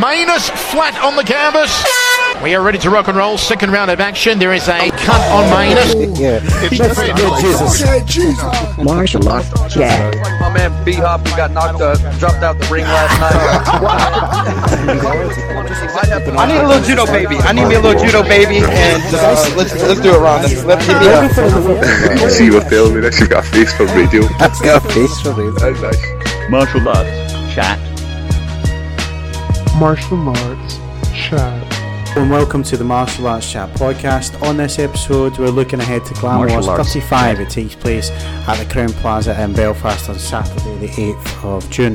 Manus flat on the canvas. We are ready to rock and roll. Second round of action. There is a cut on Manus. Yeah. Jesus. Martial art chat. Like my man B Hop who got knocked uh, dropped out the ring last night. I need a little judo baby. I need me a little judo baby, and uh, let's let's do it, Ron. Let's, let's give me a. See what filming this, you've got a face for radio. That's got a face for it. That's nice. Martial arts chat. Martial arts chat. And welcome to the Martial Arts Chat podcast. On this episode, we're looking ahead to Clan Wars Martial arts 35. It takes place at the Crowne Plaza in Belfast on Saturday, the 8th of June.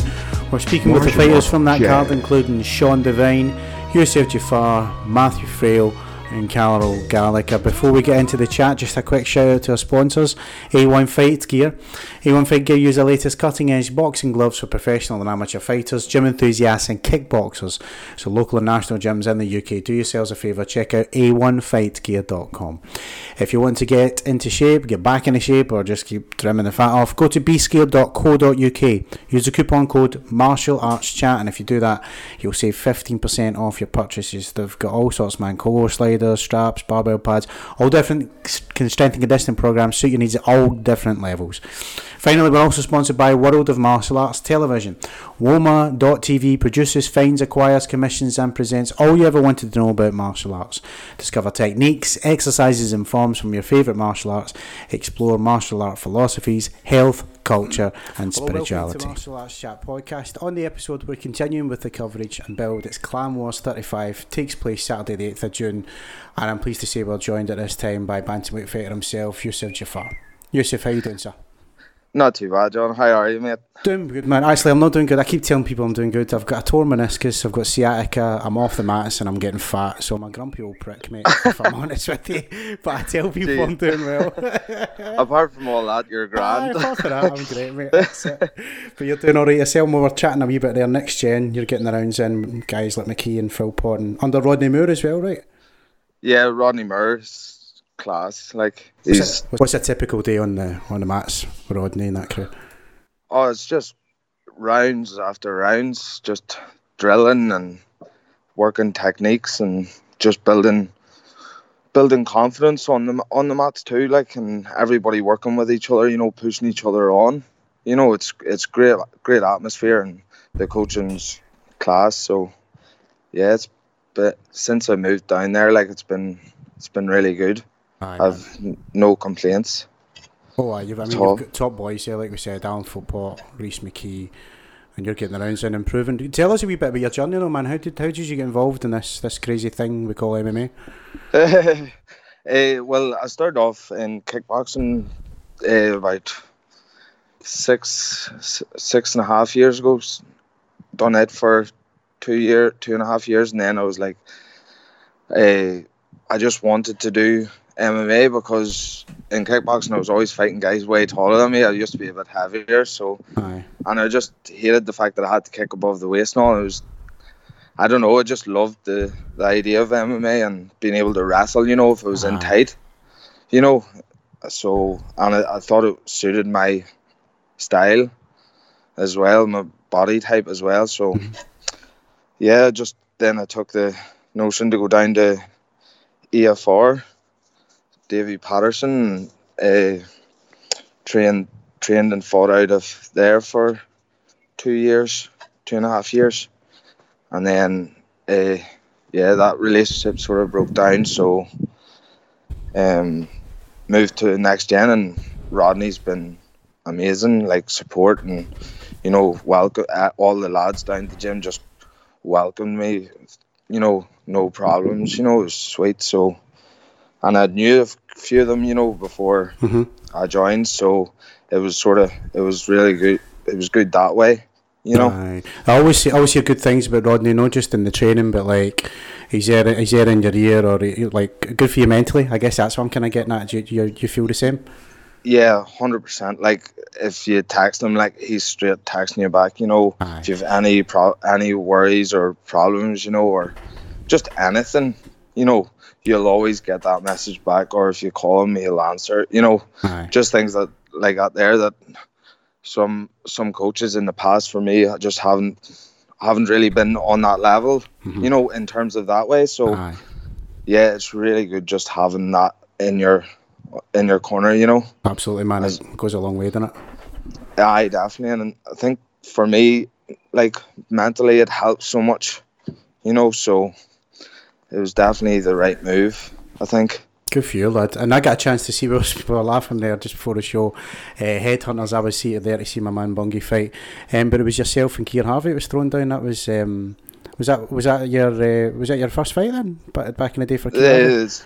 We're speaking with the Martial fighters from that chat. card, including Sean Devine, Yousef Jaafar, Matthew Friel, and Carl Gallagher. Before we get into the chat, just a quick shout out to our sponsors A1 Fight Gear. A1 Fight Gear use the latest cutting edge boxing gloves for professional and amateur fighters, gym enthusiasts, and kickboxers. So, local and national gyms in the UK, do yourselves a favour, check out a1fightgear.com. If you want to get into shape, get back into shape, or just keep trimming the fat off, go to beastgear.co.uk. Use the coupon code Martial Arts Chat, and if you do that, you'll save 15% off your purchases. They've got all sorts, man, core straps, barbell pads, all different strength and conditioning programs suit your needs at all different levels. Finally, we're also sponsored by World of Martial Arts Television. Woma.tv produces, finds, acquires, commissions, and presents all you ever wanted to know about martial arts. Discover techniques, exercises, and forms from your favourite martial arts. Explore martial art philosophies, health, culture, and spirituality. Welcome to Martial Arts Chat podcast. On the episode, we're continuing with the coverage and build. It's Clan Wars 35, takes place Saturday, the 8th of June, and I'm pleased to say we're joined at this time by bantamweight fighter himself, Yousef Jaafar. Yousef, how you doing, sir? Not too bad, Jon. How are you, mate? Doing good, man. Actually, I'm not doing good. I keep telling people I'm doing good. I've got a torn meniscus, I've got sciatica, I'm off the mats, and I'm getting fat. So I'm a grumpy old prick, mate, if I'm honest with you. But I tell people Gee. I'm doing well. Apart from all that, you're grand. apart from that, I'm great, mate. That's it. But you're doing all right yourself. We were chatting a wee bit there. Next gen, you're getting the rounds in. Guys like McKee and Phil Pod and under Rodney Moore as well, right? yeah, Rodney Moore's class. Like What's a, what's a typical day on the on the mats for Rodney and that crew? oh, it's just rounds after rounds, just drilling and working techniques and just building building confidence on the on the mats too. Like and everybody working with each other, you know, pushing each other on. You know, it's it's great great atmosphere and the coaching's class. So yeah, it's but since I moved down there, like it's been it's been really good. I've no complaints. Oh, aye, you've, I mean, Top. you've got top boys here, like we said, Alan Footpot, Reese McKee, and you're getting the rounds in improving. Tell us a wee bit about your journey, though, man. How did how did you get involved in this this crazy thing we call MMA? Eh, well, I started off in kickboxing uh, about six six and a half years ago. Done it for two year two and a half years, and then I was like, uh, I just wanted to do MMA because in kickboxing I was always fighting guys way taller than me. I used to be a bit heavier, so Aye, and I just hated the fact that I had to kick above the waist and all. It was, I don't know, I just loved the, the idea of MMA and being able to wrestle, you know, if it was in Ah. tight, you know. So, and I, I thought it suited my style as well, my body type as well. So, yeah, just then I took the notion to go down to EFR, Davy Patterson, uh, trained trained and fought out of there for two years, two and a half years, and then uh, yeah, that relationship sort of broke down. So um, moved to next gen, and Rodney's been amazing, like support and you know welcome uh, all the lads down the gym just welcomed me, you know, no problems, you know, it was sweet. So, and I knew a few of them, you know, before Mhm. I joined, so it was sort of it was really good. It was good that way, you know. Aye. I always see, I always hear good things about Rodney, not just in the training, but like he's there, he's there in your ear, or like good for you mentally. I guess that's what I'm kind of getting at. Do you, you, you feel the same? Yeah, hundred percent. Like if you text him, like he's straight texting you back. You know, Aye. if you have any pro- any worries or problems, you know, or just anything, you know, you'll always get that message back. Or if you call him, he'll answer. You know, Aye. just things that like out there that some some coaches in the past for me just haven't haven't really been on that level, mm-hmm. you know, in terms of that way. So Aye. yeah, it's really good just having that in your in your corner, you know. Absolutely, man. It goes a long way, doesn't it? Aye, definitely, and I think for me, like mentally, it helps so much, you know. So it was definitely the right move. I think. Good for you, lad. And I got a chance to see we we were laughing there just before the show. Uh, Headhunters, I was seated there to see my man Bungie fight, um, but it was yourself and Keir Harvey that was thrown down. That was um, was that was that your uh, was that your first fight then? But back in the day for Keir Harvey? It's-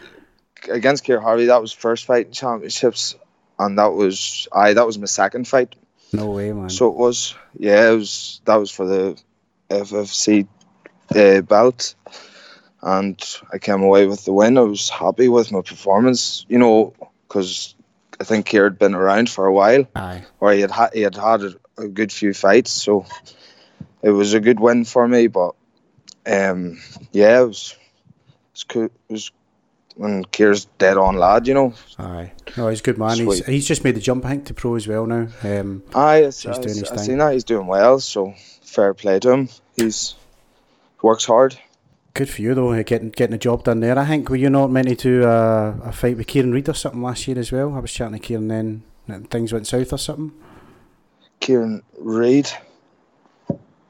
against Keir Harvey, that was first fight in championships, and that was I that was my second fight. No way, man. So it was, yeah, it was that was for the FFC uh, belt, and I came away with the win. I was happy with my performance, you know, because I think Keir had been around for a while, Aye. or he had ha- he had had a, a good few fights, so it was a good win for me. But um, yeah, it was it was cool. It was when Keir's dead on lad, you know. Aye. No, he's a good man. He's, he's just made the jump, I think, to pro as well now. Um, Aye, I, He's doing his I thing. seen that he's doing well, so fair play to him. He's works hard. Good for you though, uh, getting getting the job done there. I think were you not meant to do a, a fight with Kieran Reid or something last year as well? I was chatting to Kieran then, and things went south or something. Kieran Reid.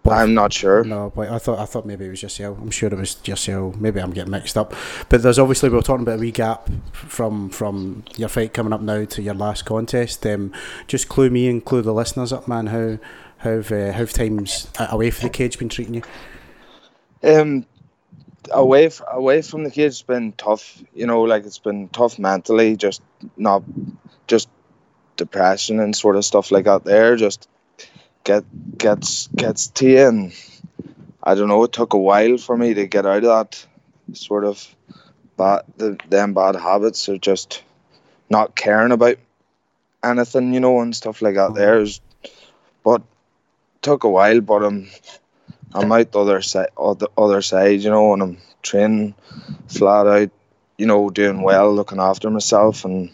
I'm not sure. No, but I thought I thought maybe it was yourself. I'm sure it was yourself. Maybe I'm getting mixed up. But there's obviously we were talking about a wee gap from from your fight coming up now to your last contest. Um, just clue me and clue the listeners up, man. How how've uh, how've times away from the cage been treating you? Um, away f- away from the kids, been tough. You know, like it's been tough mentally. Just not, just depression and sort of stuff like that. There, just get gets gets to you, and I don't know. It took a while for me to get out of that sort of bad, the them bad habits of just not caring about anything, you know, and stuff like that. There is, but took a while, but um. I'm out the other side, the other side, you know, and I'm training flat out, you know, doing well, looking after myself, and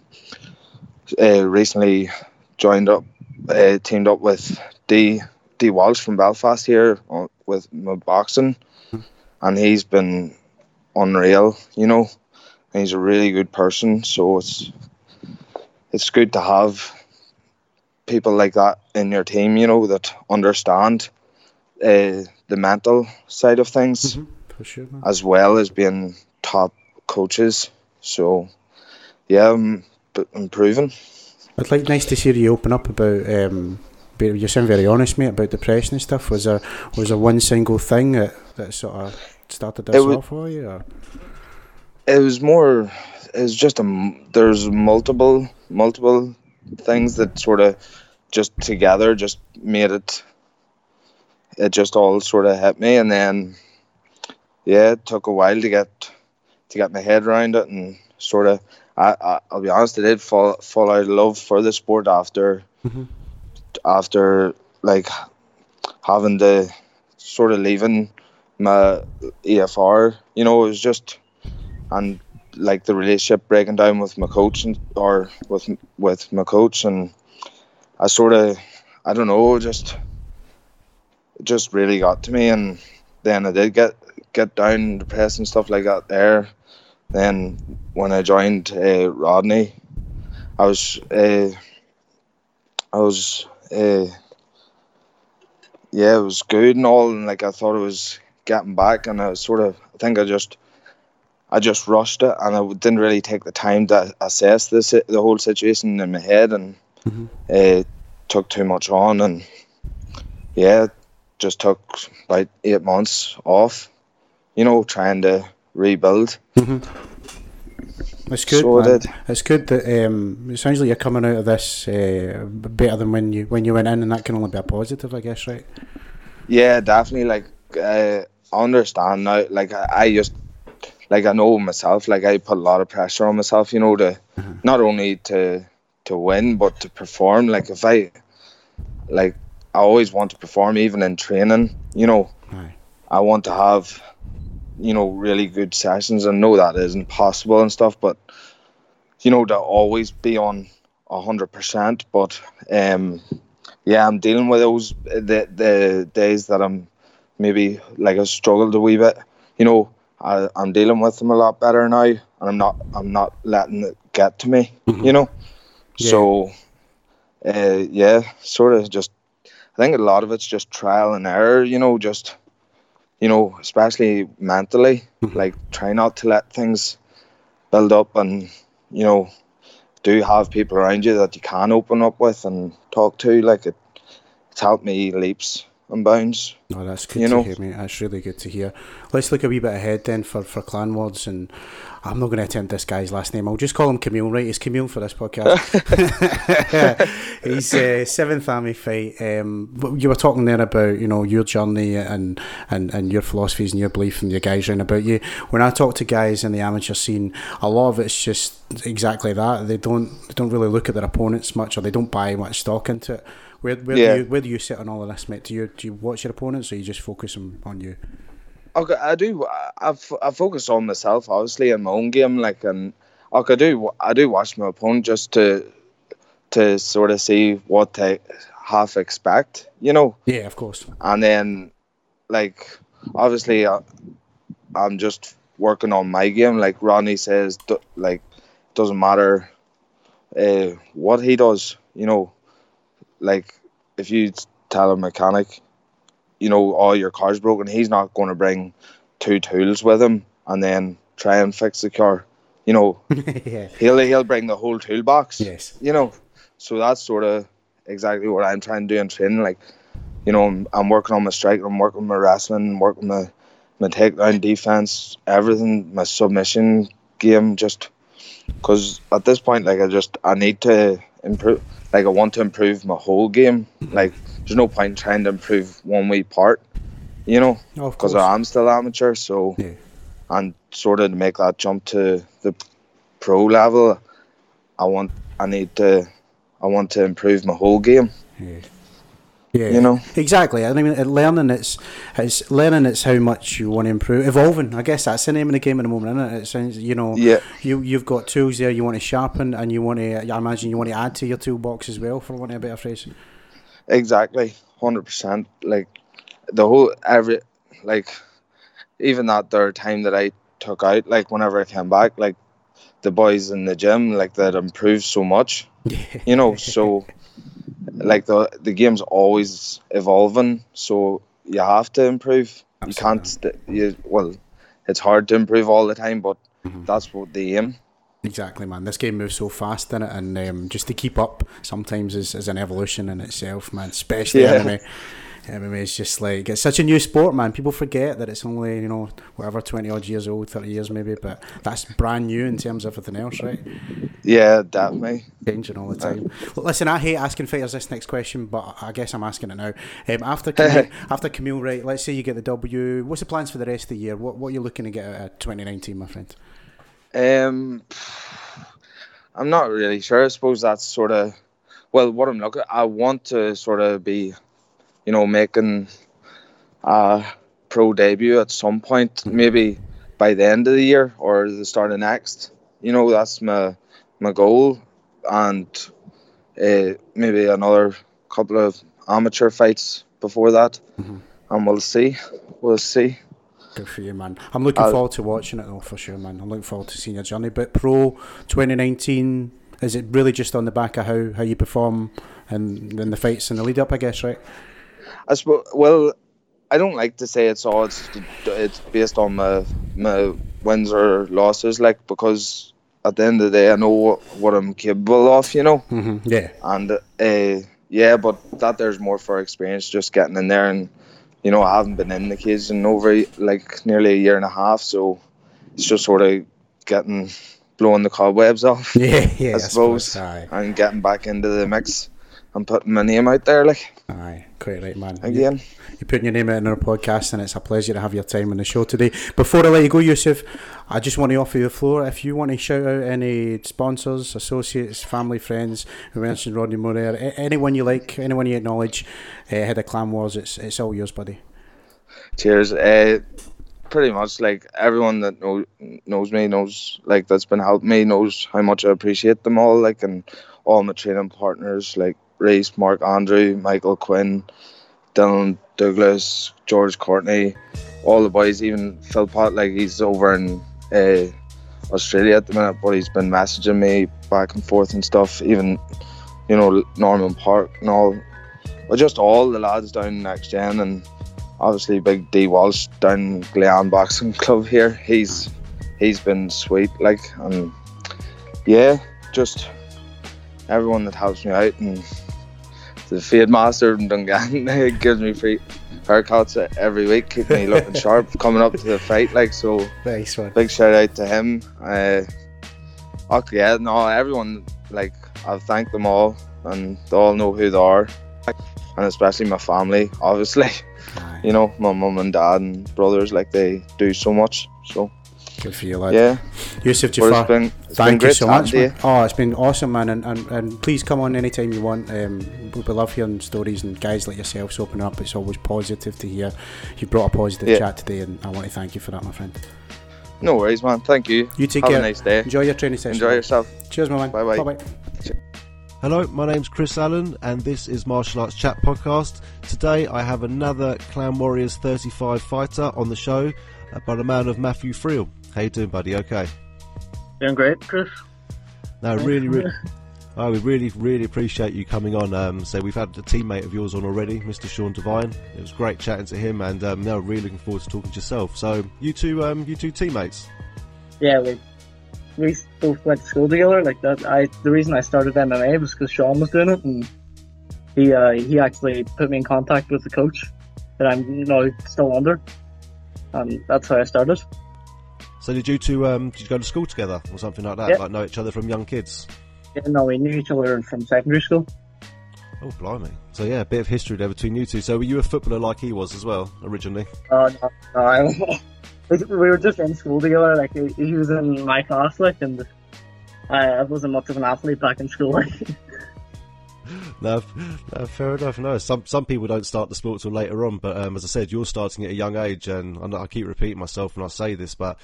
uh, recently joined up, uh, teamed up with D D Walsh from Belfast here uh, with my boxing, and he's been unreal, you know. And he's a really good person, so it's it's good to have people like that in your team, you know, that understand uh, the mental side of things For sure, as well as being top coaches. So, yeah, I'm improving. I'd like nice to see you open up about. Um, you sound very honest, mate, about depression and stuff. Was there was there one single thing that, that sort of started this It off for you? Or? It was more. It was just a There's multiple multiple things that sort of just together just made it. It just all sort of hit me, and then, yeah, it took a while to get to get my head around it, and sort of. I, I I'll be honest, I did fall fall out of love for the sport after Mhm. after like having to sort of leaving my EFR. You know, it was just and like the relationship breaking down with my coach and or with with my coach and I sort of I don't know just it just really got to me and then I did get get down depressed and stuff like that there then when I joined uh, Rodney I was uh, I was uh, yeah it was good and all and like I thought it was getting back and I was sort of I think I just I just rushed it and I didn't really take the time to assess this the whole situation in my head and Mhm. uh, took too much on and yeah just took about eight months off you know trying to rebuild It's good. So I man. did. It's good that um, it sounds like you're coming out of this uh, better than when you when you went in, and that can only be a positive, I guess, right? Yeah, definitely. Like, uh, I understand now. Like, I, I just, like, I know myself. Like, I put a lot of pressure on myself. You know, to not only to to win but to perform. Like, if I, like, I always want to perform, even in training. You know. I want to have, you know, really good sessions. I know that isn't possible and stuff, but you know, to always be on a hundred percent. But um, yeah, I'm dealing with those the the days that I'm maybe like I struggled a wee bit. You know, I, I'm dealing with them a lot better now, and I'm not I'm not letting it get to me. You know, Yeah. so uh, yeah, sort of just. I think a lot of it's just trial and error. You know, just you know, especially mentally, mm-hmm. like try not to let things build up, and you know, do have people around you that you can open up with and talk to. Like it, it's helped me leaps and bounds. No, that's good You to know. hear, mate. That's really good to hear. Let's look a wee bit ahead then for, for Clan Wars, and I'm not going to attempt this guy's last name. I'll just call him Camille, right? He's Camille for this podcast. He's uh, seventh army fight. Um, you were talking there about you know your journey and, and, and your philosophies and your belief and your guys round about you. When I talk to guys in the amateur scene, a lot of it's just exactly that. They don't they don't really look at their opponents much, or they don't buy much stock into it. Where, where Yeah. do you where do you sit on all of this, mate? Do you do you watch your opponents, or you just focus on, on you? Okay, I do. I, f- I focus on myself, obviously, in my own game. Like, and okay, I do. I do watch my opponent just to to sort of see what they half expect, you know. Yeah, of course. And then, like, obviously, I, I'm just working on my game. Like Ronnie says, like, doesn't matter uh, what he does, you know. Like, if you tell a mechanic, you know, all your car's broken, he's not going to bring two tools with him and then try and fix the car. You know, yeah. he'll he'll bring the whole toolbox. Yes. You know, so that's sort of exactly what I'm trying to do in training. Like, you know, I'm, I'm working on my strike, I'm working my wrestling, working my my takedown defense, everything, my submission game. Just because at this point, like, I just I need to improve. Like, I want to improve my whole game. Like, there's no point in trying to improve one wee part. You know, Oh, because course. I am still amateur. So Yeah. and sort of to make that jump to the pro level, I want I need to I want to improve my whole game. Yeah. Yeah, You know? exactly. I mean, learning it's it's learning it's how much you want to improve, evolving. I guess that's the name of the game at the moment, isn't it? It sounds, you know, Yeah. you you've got tools there you want to sharpen, and you want to. I imagine you want to add to your toolbox as well, for want of a better phrase. Exactly, hundred percent. Like the whole every like even that third time that I took out, like whenever I came back, like the boys in the gym, like that improved so much. You know, so like the the game's always evolving, so you have to improve. You can't. St- you well, it's hard to improve all the time, but mm-hmm. that's what the aim. Exactly, man. This game moves so fast in it, and um, just to keep up sometimes is, is an evolution in itself, man. Especially Yeah. MMA. MMA is just like it's such a new sport, man. People forget that it's only you know whatever twenty odd years old, thirty years maybe, but that's brand new in terms of everything else, right? Yeah, definitely. Changing all the time. Well, listen, I hate asking fighters this next question, but I guess I'm asking it now. Um, after Camille, after Camille, right? Let's say you get the W. What's the plans for the rest of the year? What what are you looking to get out of 2019, my friend? Um, I'm not really sure. I suppose that's sort of well what I'm looking. I want to sort of be, you know, making a pro debut at some point, maybe by the end of the year or the start of next. You know, that's my my goal, and uh, maybe another couple of amateur fights before that, and we'll see. We'll see. Good for you, man. I'm looking I'll- forward to watching it though, for sure, man. I'm looking forward to seeing your journey. But Pro 2019, is it really just on the back of how, how you perform and in the fights in the lead up? I guess, right? I suppose. Well, I don't like to say it's all. It's it's based on my my wins or losses, like because at the end of the day, I know what, what I'm capable of, you know. hmm Yeah, And uh, yeah, but that there's more for experience, just getting in there, and you know, I haven't been in the cage in over like nearly a year and a half, so it's just sort of getting blowing the cobwebs off. yeah, yeah. I suppose, Aye, and getting back into the mix and putting my name out there, like aye. Quite right, man. again. You're putting your name out in our podcast, and it's a pleasure to have your time on the show today. Before I let you go, Yousef, I just want to offer you the floor. If you want to shout out any sponsors, associates, family, friends, we mentioned Rodney Moreira, anyone you like, anyone you acknowledge, uh, head of Clan Wars, it's, it's all yours, buddy. Cheers. Uh, pretty much like everyone that know, knows me knows like that's been helping me knows how much I appreciate them all. Like and all my training partners like Reese, Mark, Andrew, Michael Quinn, Dylan Douglas, George Courtney, all the boys, even Phil Pot, like he's over in uh, Australia at the minute, but he's been messaging me back and forth and stuff. Even you know Norman Park and all, but just all the lads down next gen and obviously big D Walsh down Glen Boxing Club here. He's he's been sweet, like and yeah, just everyone that helps me out and the Fade Master in Dungan gives me free haircuts every week, keeping me looking sharp coming up to the fight. Like so, Nice one. big shout out to him. Uh, okay, yeah, no, everyone like I've thanked them all, and they all know who they are, and especially my family, obviously. You know, my mum and dad and brothers, like they do so much. So good for you, lad. yeah, Yousef but Jaafar. it's been it's been Thank you so much, you. man. Oh, it's been awesome, man, and, and, and please come on anytime you want. Um, we we love hearing stories and guys like yourselves open up. It's always positive to hear. You brought a positive Yeah. chat today, and I want to thank you for that, my friend. No worries, man. Thank you. You take Have care. a nice day. Enjoy your training session. Enjoy yourself. Cheers, my man. Bye-bye. Bye-bye. Hello, my name's Chris Allen, and this is Martial Arts Chat Podcast. Today I have another Clan Warriors 35 fighter on the show, uh, by the man of Matthew Friel. How you doing, buddy? Okay. Doing great, Chris. No, really, really. I would really, really appreciate you coming on. Um, so we've had a teammate of yours on already, Mr. Sean Devine. It was great chatting to him, and um, no, really looking forward to talking to yourself. So you two, um, you two teammates. Yeah, we we both went to school together. Like that, I the reason I started MMA was because Sean was doing it, and he uh, he actually put me in contact with the coach that I'm now still under, and that's how I started. So did you two, um, did you go to school together or something like that? Yeah. Like know each other from young kids? Yeah, no, we knew each other from secondary school. Oh, blimey. So yeah, a bit of history there between you two. So were you a footballer like he was as well, originally? Uh, no, no, I, we we were just in school together. Like he, he was in my class, like, and I, I wasn't much of an athlete back in school. Like, No, no, fair enough. No, some some people don't start the sport till later on, but um, as I said, you're starting at a young age, and I, I keep repeating myself when I say this, but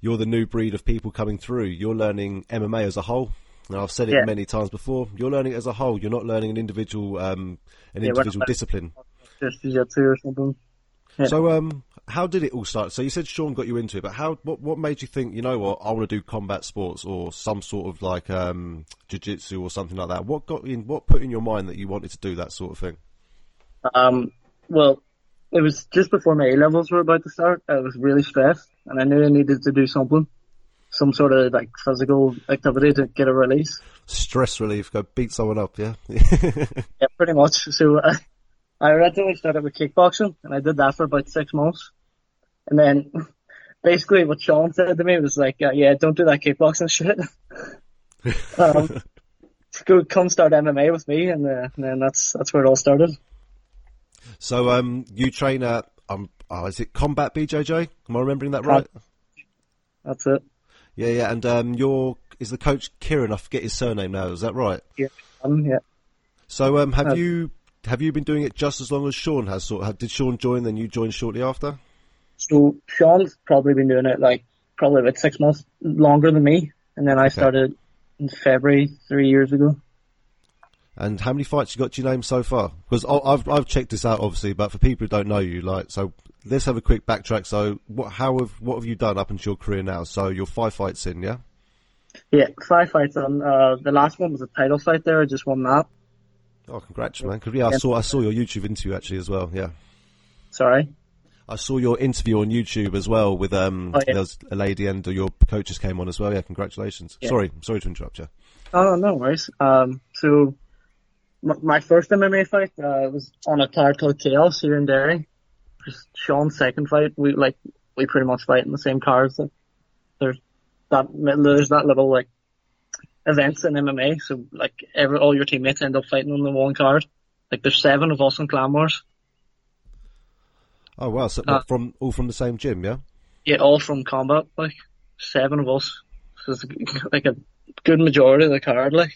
you're the new breed of people coming through. You're learning MMA as a whole. Now I've said it Yeah. many times before. You're learning it as a whole. You're not learning an individual um, an Yeah, individual discipline. jiu-jitsu or something. Yeah. So, um, how did it all start? So you said Sean got you into it, but how? What, what made you think? You know what? I want to do combat sports or some sort of like um, jiu-jitsu or something like that. What got in? What put in your mind that you wanted to do that sort of thing? Um, well, it was just before my A levels were about to start. I was really stressed, and I knew I needed to do something, some sort of like physical activity to get a release. Stress relief. Go beat someone up. Yeah. Yeah, pretty much. So uh, I originally started with kickboxing, and I did that for about six months, and then basically what Sean said to me was like, uh, "Yeah, don't do that kickboxing shit. um, go come start MMA with me," and, uh, and then that's that's where it all started. So, um, you train at um, oh, is it Combat BJJ? Am I remembering that right? That's it. Yeah, yeah. And um, your is the coach Kieran? I forget his surname now. Is that right? Um, yeah. So, um, have Uh, you have you been doing it just as long as Sean has? Sort of, did Sean join? Then you joined shortly after. So Sean's probably been doing it like probably about six months longer than me, and then I started in February three years ago. And how many fights you got to your name so far? Because I've I've checked this out obviously, but for people who don't know you, like, so let's have a quick backtrack. So, what how have what have you done up until your career now? So you're five fights in, yeah. Yeah, five fights on. Uh, the last one was a title fight there. I just won that. Oh, congrats, man! 'Cause, yeah, I saw I saw your YouTube interview actually as well. Yeah, Sorry. I saw your interview on YouTube as well with um Oh, yeah. there was a lady and your coaches came on as well. Yeah, congratulations. Yeah. Sorry, sorry to interrupt you. Oh, no worries. Um, so my first MMA fight uh, was on a card called Chaos here in Derry. Just Sean's second fight. We like we pretty much fight in the same cards. Like, there's that there's that little like events in MMA. So like every all your teammates end up fighting on the one card. Like there's seven of us in Clan Wars. Oh wow, so Uh, from all from the same gym, yeah. Yeah, all from combat. Like seven of us. So it's like a good majority of the card. Like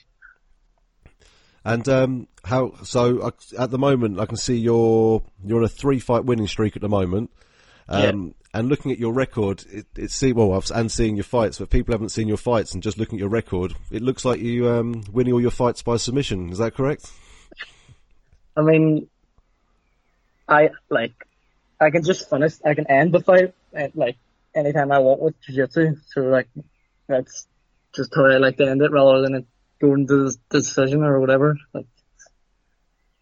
And um, how? So uh, at the moment, I can see you're you're on a three fight winning streak at the moment. Um, And looking at your record, it, it see well, I've- and seeing your fights, but people haven't seen your fights, and just looking at your record, it looks like you um, winning all your fights by submission. Is that correct? I mean, I like I can just finish. I can end the fight at, like anytime I want with jiu-jitsu. So like that's just how I like to end it rather than it going to the decision or whatever. Like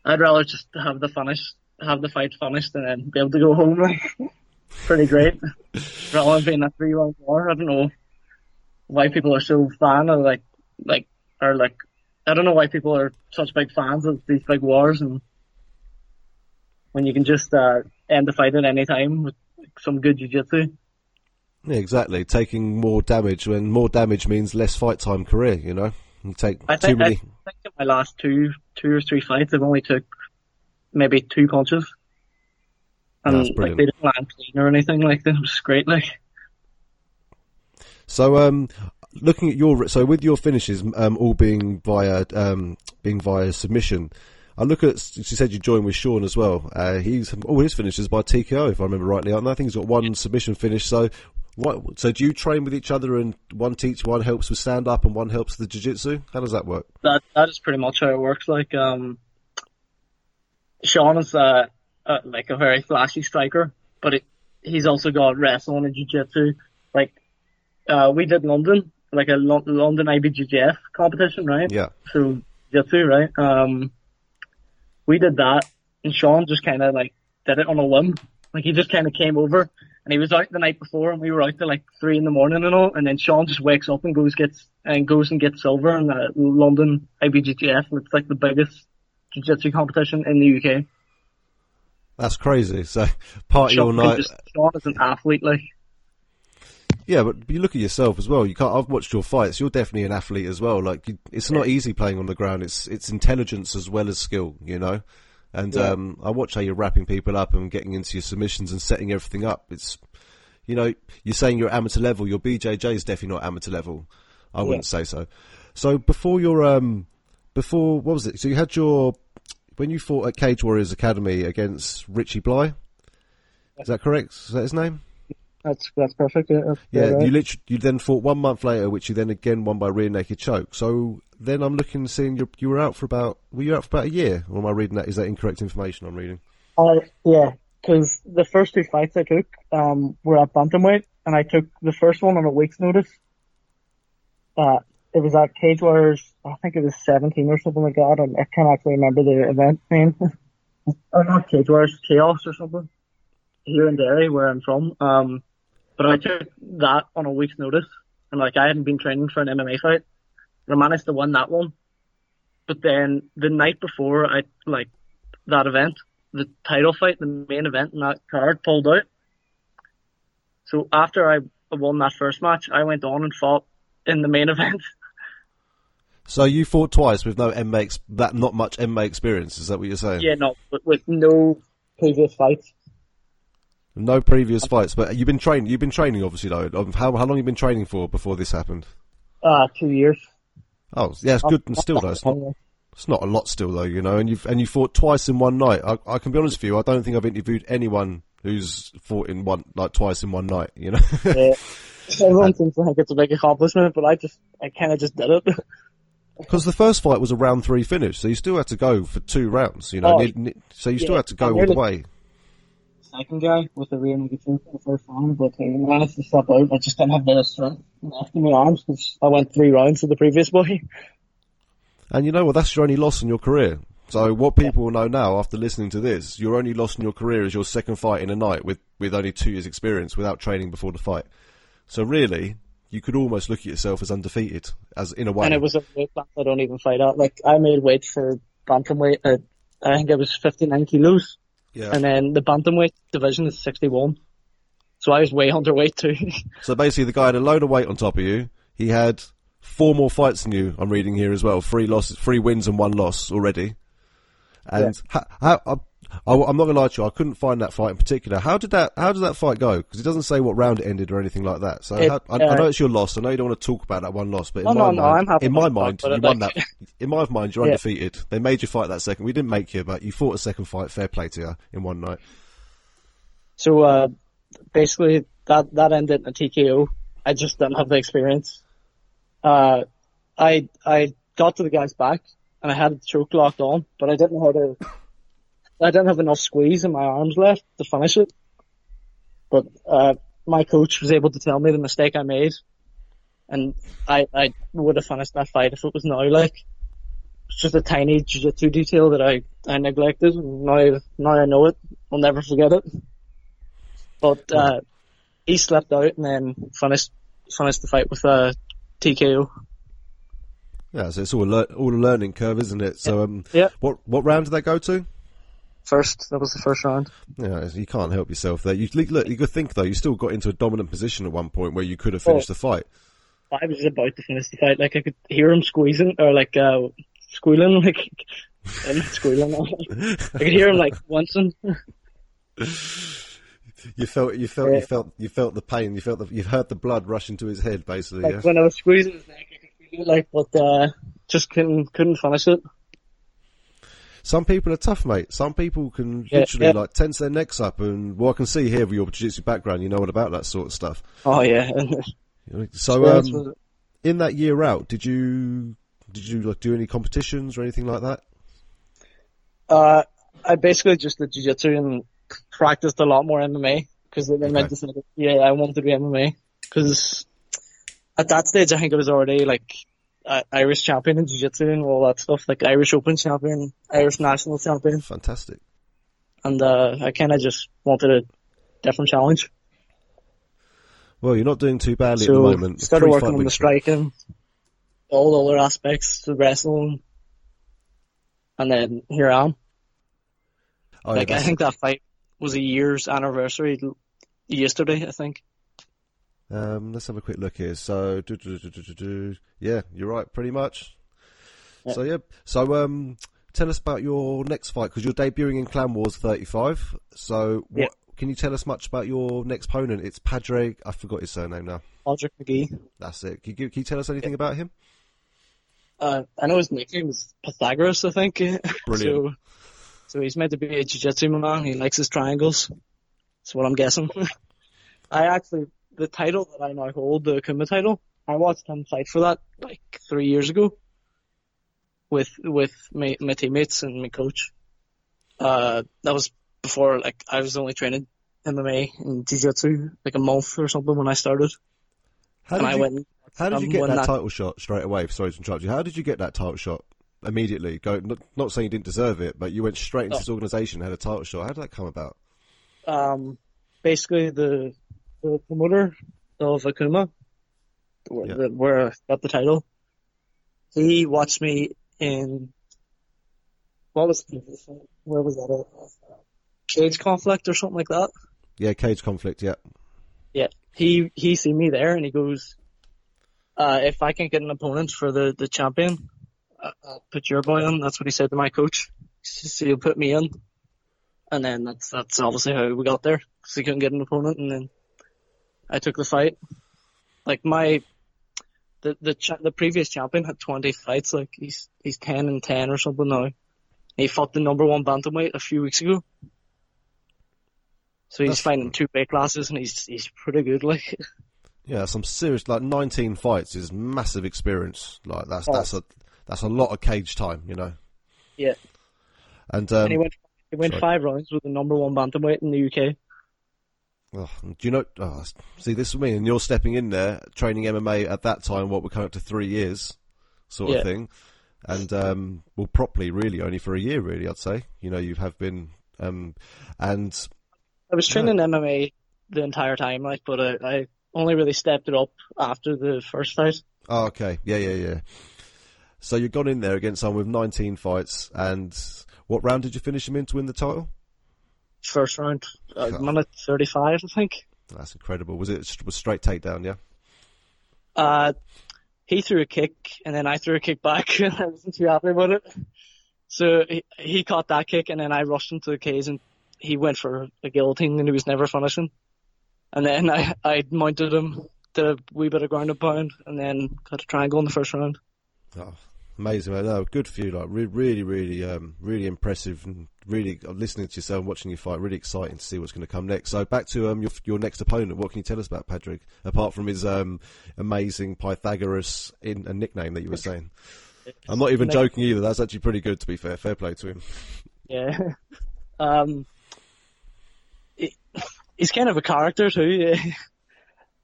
I'd rather just have the finish, have the fight finished, and then be able to go home. Like pretty great. rather than being a three-round war. I don't know why people are so fan of like like or like I don't know why people are such big fans of these big wars and when you can just uh, end the fight at any time with some good jiu-jitsu. Yeah, exactly. Taking more damage when more damage means less fight time career. You know, you take I too think, I think in my last two two or three fights I've only took maybe two punches. And like they didn't land clean or anything like that. It was great like So, um, looking at your so with your finishes, um, all being via um, being via submission. I look at. She said you joined with Sean as well. Uh, he's all his finishes by TKO, if I remember rightly. And I think he's got one submission finish. So, what? So, do you train with each other, and one teach, one helps with stand up, and one helps with the jiu jitsu? How does that work? that that is pretty much how it works. Like um, Sean is uh, uh like a very flashy striker, but it, he's also got wrestling and jiu-jitsu. Like uh, we did London, like a London IBJJF competition, right? Yeah. So jiu-jitsu, right? Um, we did that, and Sean just kind of like did it on a limb. Like he just kind of came over, and he was out the night before, and we were out till like three in the morning and all. And then Sean just wakes up and goes gets and goes and gets silver in the London IBJJF. and It's like the biggest jiu-jitsu competition in the UK. That's crazy. So, party all Sean, night. just, Sean is an athlete, like Yeah, but you look at yourself as well. You can't. I've watched your fights. You're definitely an athlete as well. Like you, it's not easy playing on the ground. It's it's intelligence as well as skill. You know, and Yeah. um, I watch how you're wrapping people up and getting into your submissions and setting everything up. It's you know you're saying you're amateur level. Your BJJ is definitely not amateur level. I wouldn't say so. So before your um before what was it? So you had your when you fought at Cage Warriors Academy against Richie Bly. Is that correct? Is that his name? That's that's perfect. Yeah, that's Yeah, right. you literally you then fought one month later, which you then again won by rear naked choke. So then I'm looking and seeing you you were out for about were you out for about a year? Or am I reading that? Is that incorrect information I'm reading? Uh, yeah, because the first two fights I took um, were at bantamweight, and I took the first one on a week's notice. Uh, it was at Cage Warriors, I think it was 17 or something like that, and I can't actually remember the event name. or not Cage Warriors, Chaos or something. Here in Derry, where I'm from. Um, but I took that on a week's notice, and like I hadn't been training for an MMA fight. And I managed to win that one. But then the night before I, like, that event, the title fight, the main event in that card pulled out. So after I won that first match, I went on and fought in the main event. So you fought twice with no MMA that not much MMA experience. Is that what you're saying? yeah, no, with, with no previous fights. No previous fights, but you've been training. You've been training, obviously, though. How how long you been training for before this happened? Uh, two years. Oh, yeah, it's good and still though. It's not it's not a lot still though, you know. And you've and you fought twice in one night. I, I can be honest with you. I don't think I've interviewed anyone who's fought in one like twice in one night. You know. Yeah. Everyone seems think it's a big accomplishment, but I just, I kind of just did it. Because the first fight was a round three finish, so you still had to go for two rounds, you know. Oh, ne- ne- so you still yeah, had to go all the way. Second guy with the rear naked choke for the first round, but I managed to step out. I just didn't have the strength left in my arms because I went three rounds to the previous boy. And you know what? That's your only loss in your career. So what people will know now after listening to this, your only loss in your career is your second fight in a night with, with only two years experience without training before the fight. So really, you could almost look at yourself as undefeated, as in a way. And it was a weight class I don't even fight at. Like I made weight for bantamweight at I think it was 59 kilos, yeah. and then the bantamweight division is 61. So I was way underweight too. So basically, the guy had a load of weight on top of you. He had four more fights than you. I'm reading here as well. Three losses, three wins and one loss already. And how, how, uh, I, I, I'm not gonna lie to you. I couldn't find that fight in particular. How did that? How did that fight go? Because it doesn't say what round it ended or anything like that. So It, how, I, I uh, know it's your loss. I know you don't want to talk about that one loss, but in No, my no, mind, no, I'm happy in my mind, you won that. In my mind, you're Yeah. undefeated. They made you fight that second. We didn't make you, but you fought a second fight. Fair play to you in one night. So uh, basically, that that ended in a TKO. I just didn't have the experience. Uh, I I got to the guy's back and I had the choke locked on, but I didn't know how to I didn't have enough squeeze in my arms left to finish it. But uh, my coach was able to tell me the mistake I made, and I I would have finished that fight if it was now. Like it's just a tiny jiu-jitsu detail that I I neglected. Now now I know it. I'll never forget it. But uh, he slept out and then finished finished the fight with a TKO. Yeah, so it's all a lear- all a learning curve, isn't it? So, um, Yeah. what what round did they go to? First, that was the first round. Yeah, you can't help yourself there. You look, you could think though, you still got into a dominant position at one point where you could have finished the fight. I was about to finish the fight. Like I could hear him squeezing or like uh squealing, like I'm squealing. I could hear him like wincing. You felt, you felt, you felt, you felt the pain. You felt, the, you heard the blood rush into his head, basically. Like yeah? when I was squeezing his neck, I could feel it. Like, but uh, just couldn't couldn't finish it. Some people are tough, mate. Some people can Yeah, literally yeah. like tense their necks up, and well, I can see here with your jiu-jitsu background, you know what about that sort of stuff. Oh yeah. So, um, in that year out, did you did you like do any competitions or anything like that? Uh, I basically just did jiu-jitsu and practiced a lot more MMA because then I decided, yeah, I wanted to do MMA because at that stage I think I was already like uh, Irish champion in jiu-jitsu and all that stuff, like Irish Open champion, Irish national champion, Fantastic. and uh, I kind of just wanted a different challenge. Well, you're not doing too badly so at the moment. started Three working on the striking, all the other aspects, the wrestling, and then here I am. Oh, yeah, like I think that fight was a year's anniversary yesterday. I think. Um, let's have a quick look here. So, do, do, do, do, do, do. yeah, you're right, pretty much. Yeah. So, yeah. So, um, tell us about your next fight because you're debuting in Clan Wars 35. So, what Yeah. can you tell us much about your next opponent? It's Padre. I forgot his surname now. Patrick McGee. That's it. Can you, can you tell us anything about him? Uh, I know his nickname is Pythagoras. I think. Brilliant. so, so he's meant to be a jiu-jitsu man. He likes his triangles. That's what I'm guessing. I actually, the title that I now hold, the Kuma title, I watched him fight for that like three years ago. With with my, my teammates and my coach. Uh, that was before like I was only training MMA and jiu-jitsu like a month or something when I started. How and did I you, went. how did you get that, that- title shot straight away? Sorry to interrupt you. How did you get that title shot immediately? Go, not, not saying you didn't deserve it, but you went straight into Oh. this organisation and had a title shot. How did that come about? um, basically the, the promoter of Akuma, where, Yeah. where I got the title, he watched me in, what was, where was that at? Cage conflict or something like that. Yeah, cage conflict. Yeah. Yeah. He, he seen me there and he goes, uh, if I can get an opponent for the, the champion, uh, I'll put your boy in. That's what he said to my coach. So he'll put me in. And then that's, that's obviously how we got there. Cause he couldn't get an opponent and then I took the fight. Like my, the, the, cha- the previous champion had 20 fights. Like he's, he's 10 and 10 or something now. He fought the number one bantamweight a few weeks ago. So he's That's- fighting two weight classes and he's, he's pretty good. Like, Yeah, some serious like 19 fights is massive experience. Like that's Oh. that's a that's a lot of cage time, you know. Yeah. And um, and he went he went sorry. five rounds with the number one bantamweight in the UK. Oh, do you know? Oh, see, this is me, and you're stepping in there, training MMA at that time. What we're coming up to three years, sort Yeah. of thing, and um, well, properly, really, only for a year, really. I'd say. You know, you have been, um, and I was training MMA the entire time, like, but I, I only really stepped it up after the first fight. Oh, okay. Yeah, yeah, yeah. So you've gone in there against someone with 19 fights, and what round did you finish him in to win the title? First round, uh, minute 35, I think. That's incredible. Was it was straight takedown? Yeah. Uh, he threw a kick, and then I threw a kick back, and I wasn't too happy about it. So he, he caught that kick, and then I rushed into the cage, and he went for a guillotine, and he was never finishing. And then I, I mounted him, did a wee bit of ground and pound, and then got a triangle in the first round. Oh, amazing, man. No, good for you. Like re- really, really, um, really impressive, and really uh, listening to yourself and watching you fight. Really exciting to see what's going to come next. So back to um your your next opponent. What can you tell us about Patrick apart from his um amazing Pythagoras in a nickname that you were saying? I'm not even joking either. That's actually pretty good. To be fair, fair play to him. Yeah. Um, he, he's kind of a character too.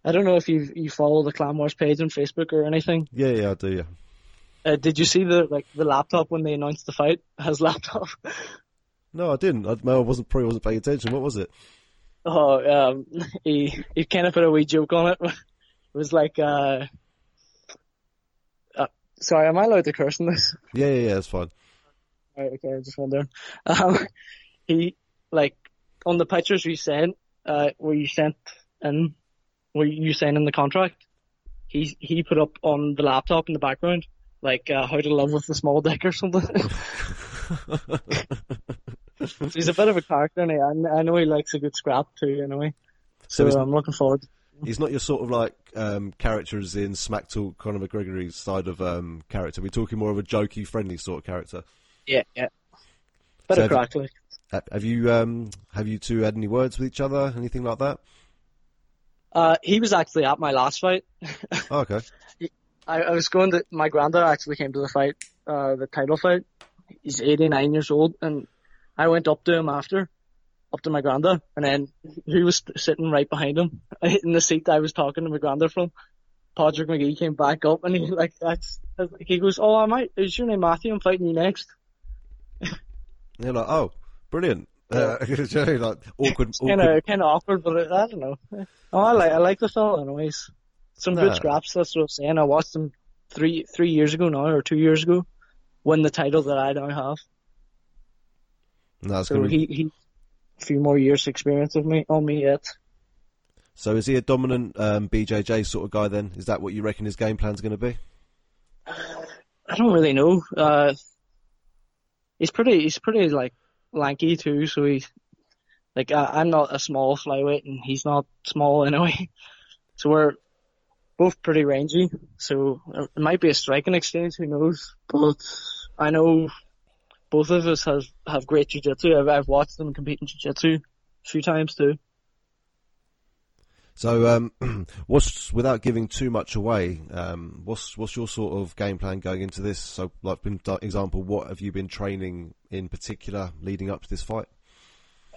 I don't know if you you follow the Clan Wars page on Facebook or anything. Yeah, yeah, I do. Yeah. Uh, did you see the like the laptop when they announced the fight? His laptop. No, I didn't. I, I wasn't probably wasn't paying attention. What was it? Oh, um, he he kind of put a wee joke on it. It was like, uh, uh, sorry, am I allowed to curse in this? Yeah, yeah, yeah. That's fine. Right, okay, I just wondering. Um, he like on the pictures you sent, uh, where you sent in, where you sent in the contract. He he put up on the laptop in the background, like uh, how to Love with a small dick or something. so he's a bit of a character, and I, I know he likes a good scrap too. Anyway, so, So I'm looking forward. He's not your sort of like um, characters in Smack Talk, Conor McGregor's side of um, character. We're talking more of a jokey, friendly sort of character. Yeah, yeah. Bit So of have- crack, like. Have you um, have you two had any words with each other, anything like that? Uh, he was actually at my last fight. Oh, okay. I, I was going to, my granddad actually came to the fight, uh, the title fight. He's 89 years old and I went up to him after, up to my granddad and then he was sitting right behind him in the seat I was talking to my granddad from. Patrick McGee came back up and he like, that's, he goes, oh, I might, is your name Matthew? I'm fighting you next. You're like, oh, brilliant. Uh, you know, like awkward, Kind awkward. of, kind of awkward, but I don't know. Oh, I like, I like the fella anyways. Some good scraps, that's what I'm saying. I watched him three, three years ago now, or two years ago, win the title that I now have. No, So be, he, he, a few more years experience of me, on me yet. so is he a dominant um, BJJ sort of guy? Then is that what you reckon his game plan's going to be? I don't really know. Uh, he's pretty, he's pretty like lanky too, so he's, like, I, I'm not a small flyweight and he's not small anyway. So we're both pretty rangy, so it might be a striking exchange, who knows? But I know both of us have, have great jiu-jitsu. I've, I've watched them compete in jiu-jitsu a few times too. So, um, what's without giving too much away? Um, what's what's your sort of game plan going into this? So, like, for example, what have you been training in particular leading up to this fight?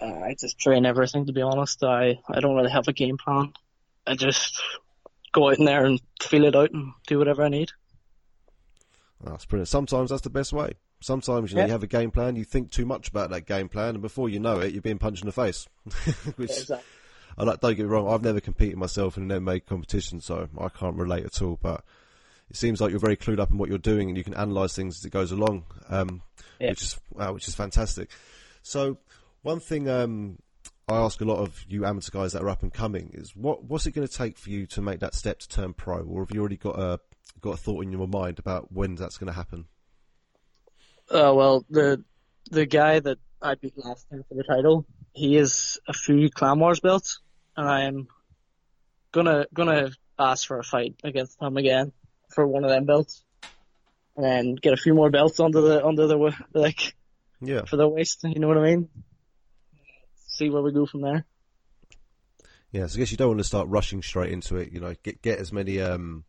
Uh, I just train everything to be honest. I, I don't really have a game plan. I just go out in there and feel it out and do whatever I need. That's brilliant. Sometimes that's the best way. Sometimes you know Yeah. you have a game plan, you think too much about that game plan, and before you know it, you're being punched in the face. Which Exactly. I like. Don't get me wrong. I've never competed myself in an MMA competition, so I can't relate at all. But it seems like you're very clued up in what you're doing, and you can analyse things as it goes along, um, Yeah. which is wow, which is fantastic. So one thing um, I ask a lot of you amateur guys that are up and coming is what what's it going to take for you to make that step to turn pro, or have you already got a got a thought in your mind about when that's going to happen? Uh, well, the the guy that I beat last time for the title, he is a few Clan Wars belts, and I'm gonna gonna ask for a fight against him again for one of them belts, and then get a few more belts under the under the like Yeah. for the waist. You know what I mean? See where we go from there. Yeah, so I guess you don't want to start rushing straight into it. You know, get get as many um,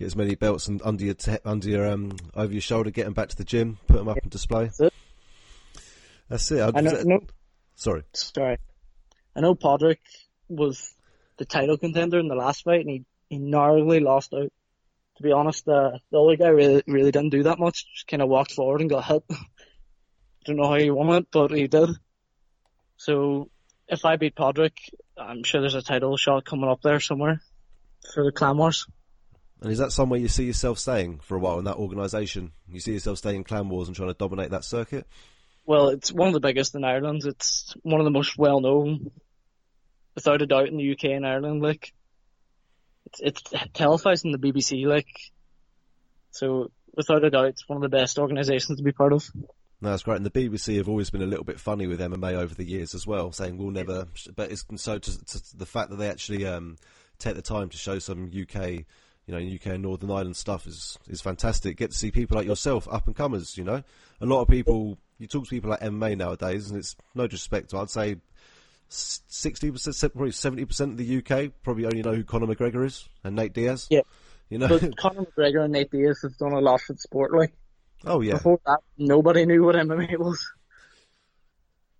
get as many belts and under your te- under your um over your shoulder. Get them back to the gym, put them up on display. That's it. That's it. I know, no, Sorry. sorry. I know Podrick was the title contender in the last fight, and he, he narrowly lost out. To be honest, uh, the other guy really really didn't do that much. Just kind of walked forward and got hit. Don't know how he won it, but he did. So if I beat Podrick, I'm sure there's a title shot coming up there somewhere for the Clan Wars. And is that somewhere you see yourself staying for a while in that organisation? You see yourself staying in Clan Wars and trying to dominate that circuit? Well, it's one of the biggest in Ireland. It's one of the most well known, without a doubt, in the UK and Ireland. Like, it's it's televised in the BBC. Like, so without a doubt, it's one of the best organisations to be part of. No, that's great. And the BBC have always been a little bit funny with MMA over the years as well, saying we'll never. But it's so to, to the fact that they actually um, take the time to show some UK, you know, UK and Northern Ireland stuff is is fantastic. Get to see people like yourself, up and comers. You know, a lot of people. You talk to people like MMA nowadays, and it's no disrespect. To I'd say sixty percent, probably seventy percent of the UK probably only know who Conor McGregor is and Nate Diaz. Yeah. You know. But Conor McGregor and Nate Diaz have done a lot for the sport. Like oh yeah. before that, nobody knew what MMA was.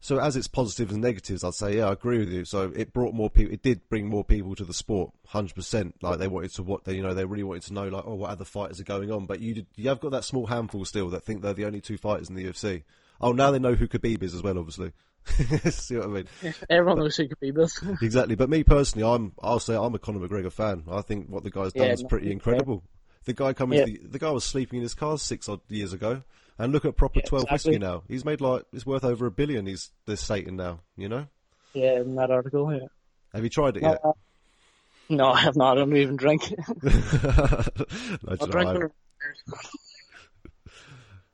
So as its positives and negatives, I'd say yeah, I agree with you. So it brought more people. It did bring more people to the sport, hundred percent. Like they wanted to what they, you know, they really wanted to know, like, oh, what other fighters are going on. But you, did, you have got that small handful still that think they're the only two fighters in the UFC. Oh, now they know who Khabib is as well, obviously. See what I mean? Everyone knows who Khabib is. Exactly. But me personally, I'm, I'll say I'm a Conor McGregor fan. I think what the guy's done Yeah, is no, pretty yeah. incredible. The guy coming, Yeah. the, the guy was sleeping in his car six odd years ago, and look at proper Yeah, twelve exactly. whiskey now. He's made like it's worth over a billion. He's they're now. You know? yeah, in that article. Yeah. Have you tried it No, yet? uh, no, I have not. I don't even drink. No, I'll drink I- the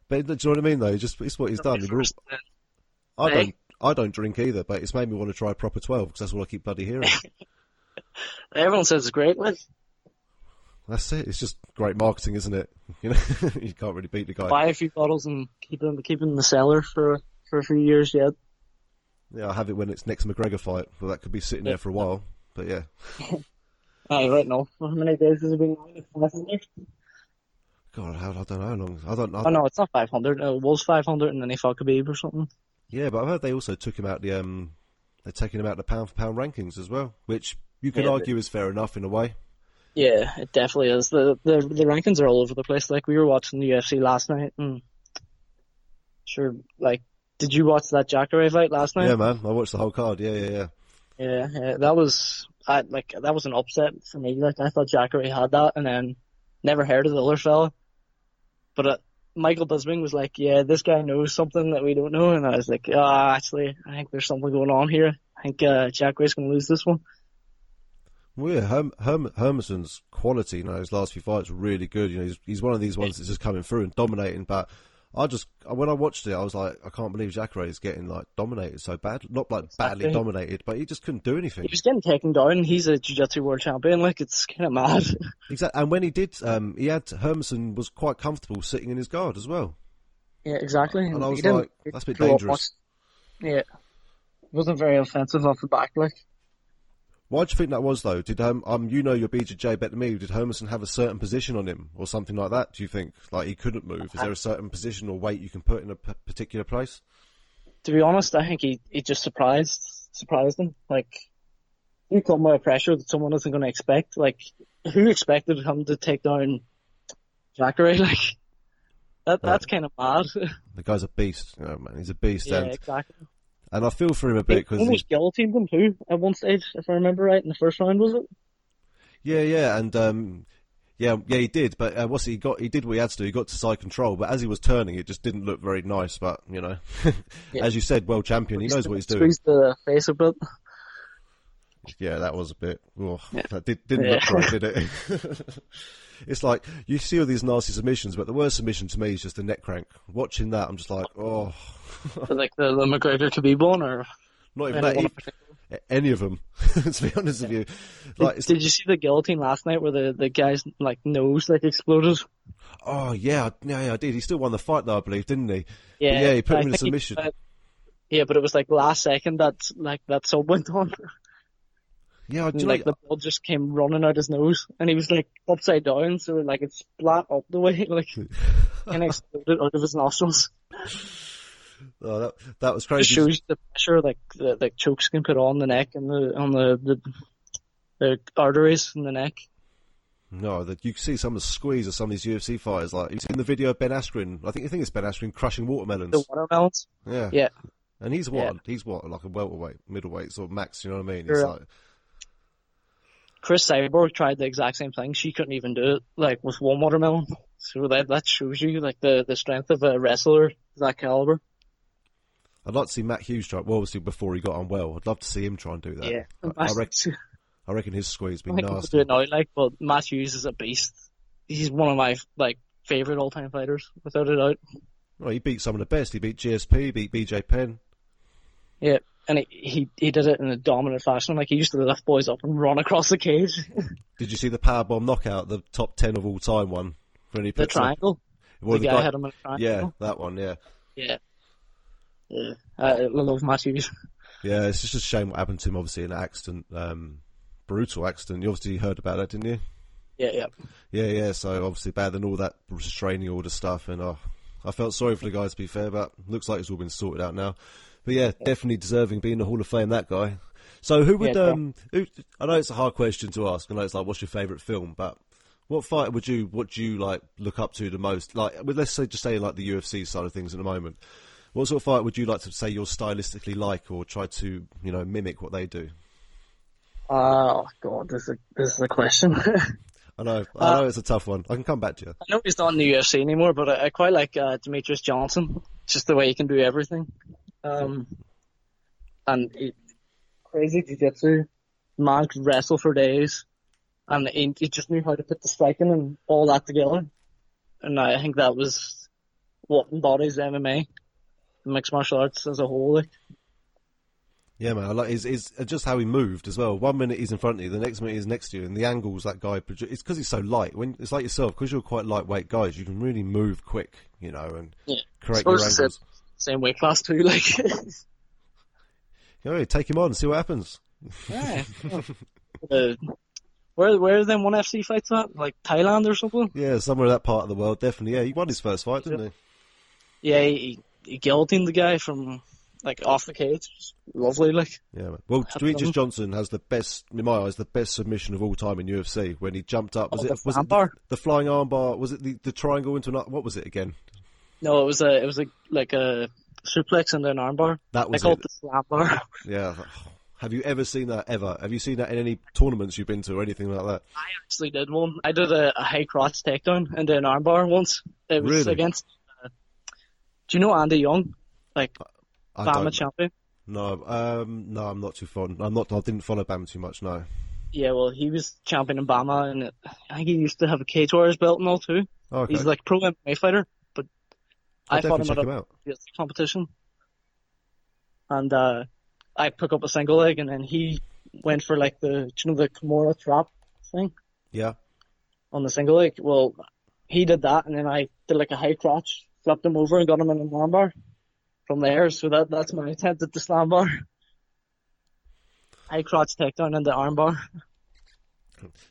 but do you know what I mean? Though, just it's what he's done. We're all- first. I don't, I don't drink either, but it's made me want to try proper twelve because that's what I keep bloody hearing. Everyone says it's great. Like, that's it. It's just great marketing, isn't it? You know, you can't really beat the guy. buy a few bottles and keep them keep them in the cellar for for a few years yet. Yeah, I'll have it when it's next McGregor fight. Well, that could be sitting there for a while. But yeah, Aye, right now. How many days has it been? God, I don't know how long. I don't. I, Oh no, it's not five hundred. It was five hundred, and then he fought Khabib or something. Yeah, but I've heard they also took him out the um, they're taking him out the pound for pound rankings as well, which you can Yeah, argue is fair enough in a way. Yeah, it definitely is. The the the rankings are all over the place. Like we were watching the UFC last night, and sure, like, did you watch that Jacare fight last night? Yeah, man, I watched the whole card. Yeah, yeah, yeah. Yeah, yeah, that was I like that was an upset for me. Like I thought Jacare had that, and then never heard of the other fella. But uh, Michael Bisping was like, "Yeah, this guy knows something that we don't know," and I was like, "Ah, actually, I think there's something going on here. I think uh, Jacare's gonna lose this one." Well, yeah, Herm, Herm, Hermansson's quality, you know, his last few fights were really good. You know, he's, he's one of these ones that's just coming through and dominating. But I just, when I watched it, I was like, I can't believe Jacare is getting like dominated so bad. Not like badly Exactly. dominated, but he just couldn't do anything. He was getting taken down. He's a jiu-jitsu world champion. Like it's kind of mad. Exactly. And when he did, um, he had Hermansson was quite comfortable sitting in his guard as well. yeah, exactly. And I was like, that's a bit dangerous. Yeah, wasn't very offensive off the back. Like Why do you think that was though? Did um, um you know your BJJ better than me? Did Hermansson have a certain position on him or something like that? Do you think like he couldn't move? Is there a certain position or weight you can put in a p- particular place? to be honest, I think he, he just surprised surprised them. Like you come with pressure that someone isn't going to expect. Like who expected him to take down Jacare? Like that that's kind of mad. The guy's a beast, you know, man. He's a beast, yeah, and exactly. And I feel for him a bit because almost guillotined him too at one stage, if I remember right, in the first round, was it? yeah, yeah, and um. Yeah, yeah, he did, but uh, what's he got? He did what he had to do. He got to side control, but as he was turning, it just didn't look very nice. But you know, Yeah. as you said, world champion, he knows what he's doing. Squeezed the face a bit. Yeah, that was a bit. Oh, Yeah. That did, didn't Yeah. look great, did it? it's like you see all these nasty submissions, but the worst submission to me is just a neck crank. Watching that, I'm just like, oh, like the, the McGregor Khabib one, or not even that. in e- Any of them, to be honest with you. Like, Did, did you see the guillotine last night where the, the guy's like nose like exploded? oh yeah, yeah, yeah, I did. He still won the fight, though, I believe, didn't he? Yeah, yeah, he put I him in a think he- submission. uh, yeah, but it was like last second that like that sub went on. Yeah, I do. And, like the blood just came running out his nose, and he was like upside down, so like it splat up the way, like and exploded out of his nostrils. oh, that, that was It crazy. shows the pressure like the like chokes can put on the neck and the on the the, the arteries in the neck. No, that you can see some of the squeeze of some of these UFC fighters. Like you've seen the video of Ben Askren. I think I think it's Ben Askren crushing watermelons. The watermelons. Yeah. Yeah. And he's what? Yeah. He's what? Like a welterweight, middleweight, sort of max. You know what I mean? Sure. It's like, Cris Cyborg tried the exact same thing. She couldn't even do it, like with one watermelon. So that that shows you like the the strength of a wrestler of that caliber. I'd like to see Matt Hughes try. Well, obviously before he got on well, I'd love to see him try and do that. Yeah, I, I, reckon, I reckon his squeeze I would be think he'll nasty. do it now, like, but Matt Hughes is a beast. He's one of my like favorite all time fighters, without a doubt. Well, he beat some of the best. He beat GSP, he beat BJ Penn. Yeah, and he, he he did it in a dominant fashion. Like he used to lift boys up and run across the cage. Did you see the powerbomb knockout, the top ten of all time one? When he the triangle. well, the guy had him in a triangle. Yeah, that one. Yeah, Yeah. Yeah. I, I love Matt Hughes. yeah. It's just a shame what happened to him. Obviously, in an accident, um, brutal accident. You obviously heard about that, didn't you? Yeah, yeah. Yeah, yeah. So obviously bad than all that restraining order stuff, and oh, I felt sorry for the guy to be fair, but looks like it's all been sorted out now. But yeah, definitely deserving being in the Hall of Fame. That guy. So who would Yeah, um? Who, I know it's a hard question to ask. I know it's like, what's your favourite film? But what fighter would you what do you like look up to the most? Like, let's say just say like the UFC side of things at the moment. What sort of fight would you like to say you're stylistically like, or try to you know mimic what they do? Oh god, this is a, this is a question. I know, I know it's a tough one. I can come back to you. I know he's not in the UFC anymore, but I, I quite like uh, Demetrious Johnson. Just the way he can do everything. Um, and he, crazy jiu-jitsu. Man could wrestle for days. And he, he just knew how to put the striking and all that together. And I think that was what embodies MMA, mixed martial arts as a whole. Like. Yeah, man. I like is is just how he moved as well. One minute he's in front of you, the next minute he's next to you, and the angles that guy. produ- It's because he's so light. When it's like yourself, because you're quite lightweight guys, you can really move quick, you know, and Yeah. correct your angles. Same weight class too, like. Go ahead, take him on, see what happens. yeah. uh, where where are them one FC fights at? Like Thailand or something? Yeah, somewhere in that part of the world, definitely. Yeah, he won his first fight, didn't he? Yeah, he, he guillotined the guy from like off the cage. Lovely, like. Yeah, man. Well, Demetrious. Johnson has the best, in my eyes, the best submission of all time in UFC when he jumped up. Was Oh, it the was it the, the flying armbar? Was it the, the triangle into an? What was it again? No, it was a it was a like a suplex and an armbar. That was I called it. the slam bar. Yeah. Have you ever seen that ever? Have you seen that in any tournaments you've been to or anything like that? I actually did one. I did a, a high crotch takedown and then an armbar once. It was Really? against. Uh, do you know Andy Young, like I BAMMA champion? No, um, no, I'm not too fond. I'm not. I didn't follow Bam too much. No. Yeah, well, he was champion in BAMMA, and it, I think he used to have a Cage Warriors belt and all too. Okay. He's like pro MMA fighter, I'll I fought him at a him out. Competition, and uh, I took up a single leg, and then he went for like the you know the Kimura trap thing Yeah. on the single leg. Well, he did that, and then I did like a high crotch, flipped him over, and got him in an armbar from there. So that that's my attempt at the slam bar. High crotch takedown and the armbar.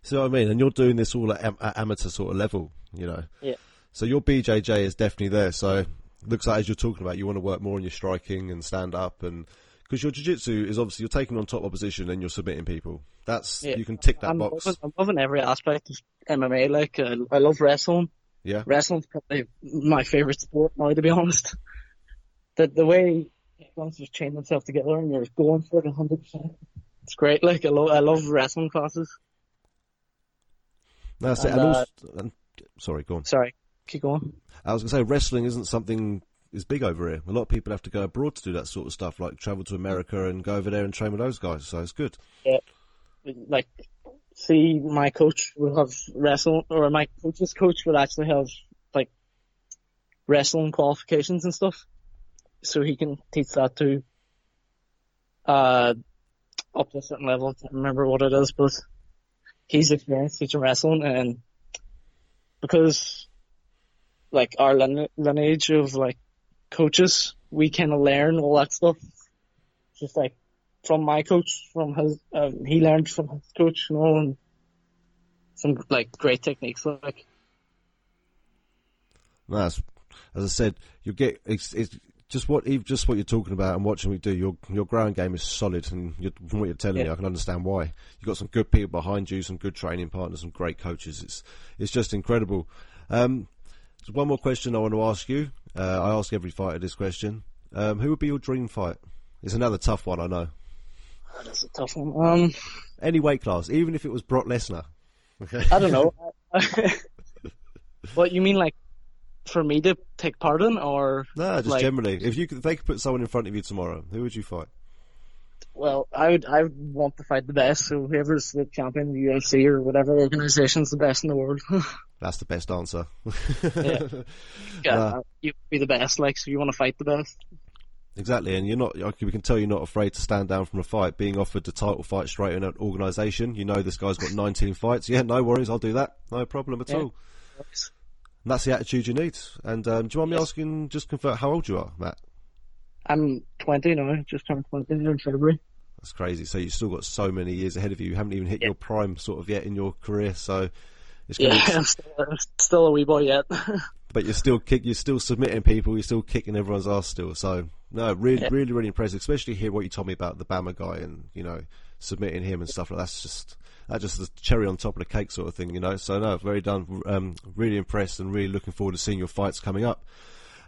See what I mean? And you're doing this all at, am- at amateur sort of level, you know. Yeah. So your BJJ is definitely there. So looks like as you're talking about, you want to work more on your striking and stand up, and because your jiu-jitsu is obviously you're taking on top opposition and you're submitting people. That's Yeah. you can tick that I'm box. loving, I'm loving every aspect of MMA. Like uh, I love wrestling. Yeah. Wrestling's probably my favorite sport now, to be honest. The the way just chain themselves together and you're going for it hundred percent. It's great. Like I love I love wrestling classes. That's it. And, And uh, also, and, sorry, go on. Sorry, keep going. I was going to say wrestling isn't something is big over here. A lot of people have to go abroad to do that sort of stuff, like travel to America and go over there and train with those guys. So it's good. Yeah, like, see, my coach will have wrestling, or my coach's coach will actually have like wrestling qualifications and stuff, so he can teach that to uh up to a certain level. I can't remember what it is, but he's experienced teaching wrestling, and because like our lineage of like coaches, we kind of learn all that stuff. Just like from my coach, from his, um, he learned from his coach, you know, and some like great techniques. Like, That's, as I said, you get it's, it's just what just what you're talking about and watching me do. Your your ground game is solid, and you're, from what you're telling me, I can understand why. You've got some good people behind you, some good training partners, some great coaches. It's it's just incredible. Um, so one more question I want to ask you. Uh, I ask every fighter this question. Um, who would be your dream fight? It's another tough one, I know. that's a tough one. Um, Any weight class, even if it was Brock Lesnar. Okay. I don't know. what you mean, like for me to take part in, or No, just like, generally. If you could, if they could put someone in front of you tomorrow, who would you fight? Well, I would I would want to fight the best. So whoever's the champion, the UFC or whatever organization's the best in the world. That's the best answer. Yeah. yeah, Nah. you be the best. Like, so you want to fight the best. Exactly, and you're not. We can tell you're not afraid to stand down from a fight. Being offered the title fight straight in an organisation, you know this guy's got 19 fights. Yeah, no worries, I'll do that. No problem at Yeah. all. And that's the attitude you need. And um, do you mind me asking, just confirm how old you are, Matt? I'm 20 now. Just turned 20 in February. That's crazy. So you've still got so many years ahead of you. You haven't even hit your prime sort of yet in your career. So it's going Yeah, to I'm still, I'm still a wee boy yet. but you're still kick, you're still submitting people, you're still kicking everyone's ass still. So No, really, Yeah. really, really impressive. Especially hear what you told me about the BAMMA guy and you know submitting him and stuff like that's just that just the cherry on top of the cake sort of thing, you know. So no, very done. Um, really impressed and really looking forward to seeing your fights coming up.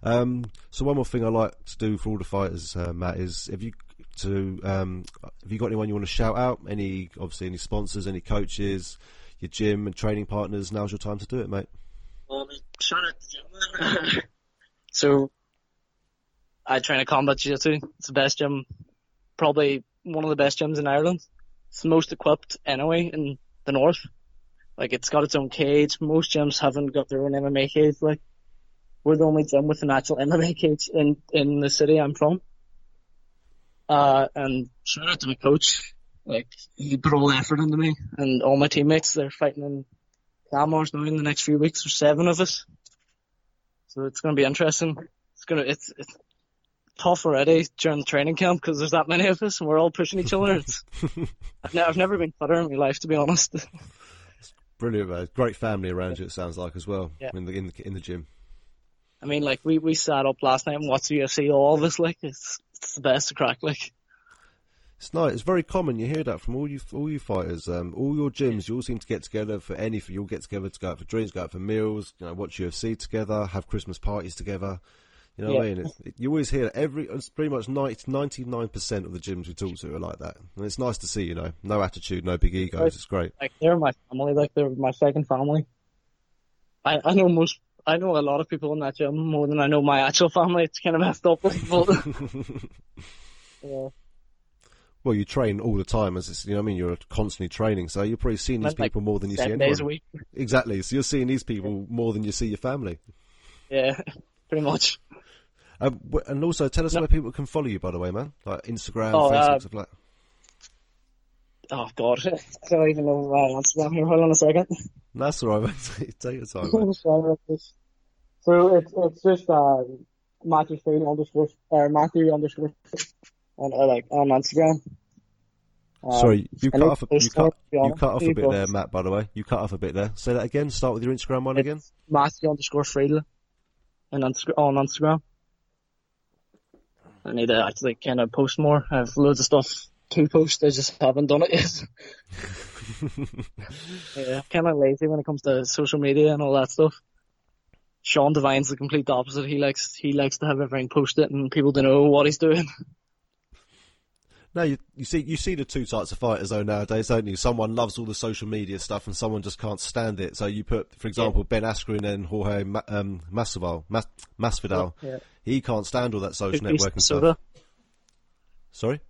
Um, so one more thing I like to do for all the fighters, uh, Matt, is if you to um, have you got anyone you want to shout out? Any obviously any sponsors, any coaches, your gym and training partners? Now's your time to do it, mate. Well, shout out to gym. so, I train at Combat Jiu-Jitsu. It's the best gym, probably one of the best gyms in Ireland. It's the most equipped anyway in the north. Like, it's got its own cage. Most gyms haven't got their own MMA cage. Like, we're the only gym with an actual MMA cage in, in the city I'm from. Uh, and shout out to my coach. Like, he put all the effort into me and all my teammates. They're fighting in Clan Wars now in the next few weeks. There's seven of us. So it's going to be interesting. It's going to, it's, it's tough already during the training camp because there's that many of us and we're all pushing each other. It's, I've, ne- I've never been fitter in my life, to be honest. Brilliant, man. Great family around you. It sounds like as well Yeah. in the in the in the gym. I mean, like, we, we sat up last night and watched UFC, all of us, like, it's, it's the best to crack, like. It's nice. It's very common. You hear that from all you all you fighters. Um, all your gyms, you all seem to get together for anything. You all get together to go out for drinks, go out for meals, you know, watch UFC together, have Christmas parties together. You know what I mean? It's, it, you always hear every. It's pretty much 99 percent of the gyms we talk to are like that, and it's nice to see. You know, no attitude, no big egos. It's great. Like, they're my family, like, they're my second family. I, I know most, I know a lot of people in that gym more than I know my actual family. It's kind of messed up, but, yeah. Well, you train all the time, as it's, you know, I mean, you're constantly training, so you're probably seeing these Like, people more than you see seven anyone. days a week. Exactly. So you're seeing these people more than you see your family. Yeah, pretty much. Um, and also, tell us No. where people can follow you, by the way, man. Like Instagram, Oh, Facebook, uh, stuff like. Oh god, I don't even know my Instagram here. Hold on a second. That's all right, mate. Take your time, mate. Sorry about this. So it's it's just uh, Matthew Friel underscore or Matthew underscore on uh, like on Instagram. Um, Sorry, you cut off. A, you cut. You cut off a bit there, Matt. By the way, you cut off a bit there. Say that again. Start with your Instagram one again. Matthew underscore Friel and on Instagram. I need to actually kind of post more. I have loads of stuff to post. I just haven't done it yet. yeah, I'm kind of lazy when it comes to social media and all that stuff. Sean Devine's the complete opposite. He likes he likes to have everything posted and people to know what he's doing. No, you, you see, you see the two types of fighters though nowadays, don't you? Someone loves all the social media stuff, and someone just can't stand it. So you put, for example, Ben Askren and Jorge Ma- um, Masvidal, Mas- Masvidal. Yeah. He can't stand all that social Two networking stuff. soda. Sorry.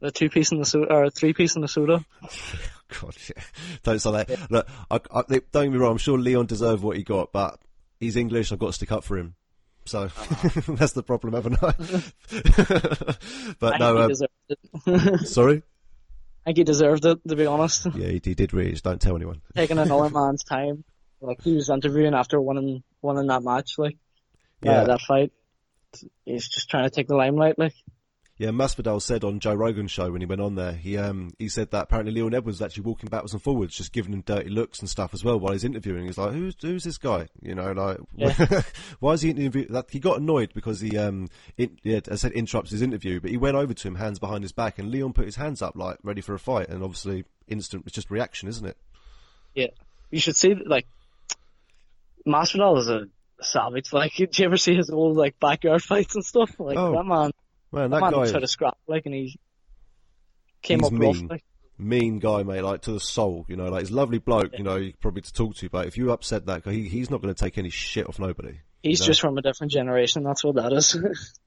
The two piece in the soda or three piece in the soda. God, yeah. Don't say that. Look, I, I, don't get me wrong. I'm sure Leon deserved what he got, but he's English. I've got to stick up for him. So that's the problem, haven't I? but I no, think he um, deserved it. sorry. I think he deserved it, to be honest. Yeah, he, he did really. Just don't tell anyone. Taking another man's time. Like he was interviewing after winning winning that match, like Yeah. uh, that fight. He's just trying to take the limelight, like. Yeah, Masvidal said on Joe Rogan's show when he went on there, he um he said that apparently Leon Edwards was actually walking backwards and forwards, just giving him dirty looks and stuff as well while he's interviewing. He's like, who's who's this guy? You know, like Yeah. why is he interviewing? That he got annoyed because he um in, yeah, I said interrupts his interview, but he went over to him, hands behind his back, and Leon put his hands up like ready for a fight, and obviously instant, it's just reaction, isn't it? Yeah, you should see like Masvidal is a savage. Like, did you ever see his old like backyard fights and stuff? Like Oh, that man, Man, that, that man guy, tried to scrap like, and he came He's up rough. mean. Like, mean guy, mate, like to the soul. You know, like he's a lovely bloke. You know, probably to talk to, but if you upset that guy, he, he's not going to take any shit off nobody. he's you know? just from a different generation. That's what that is.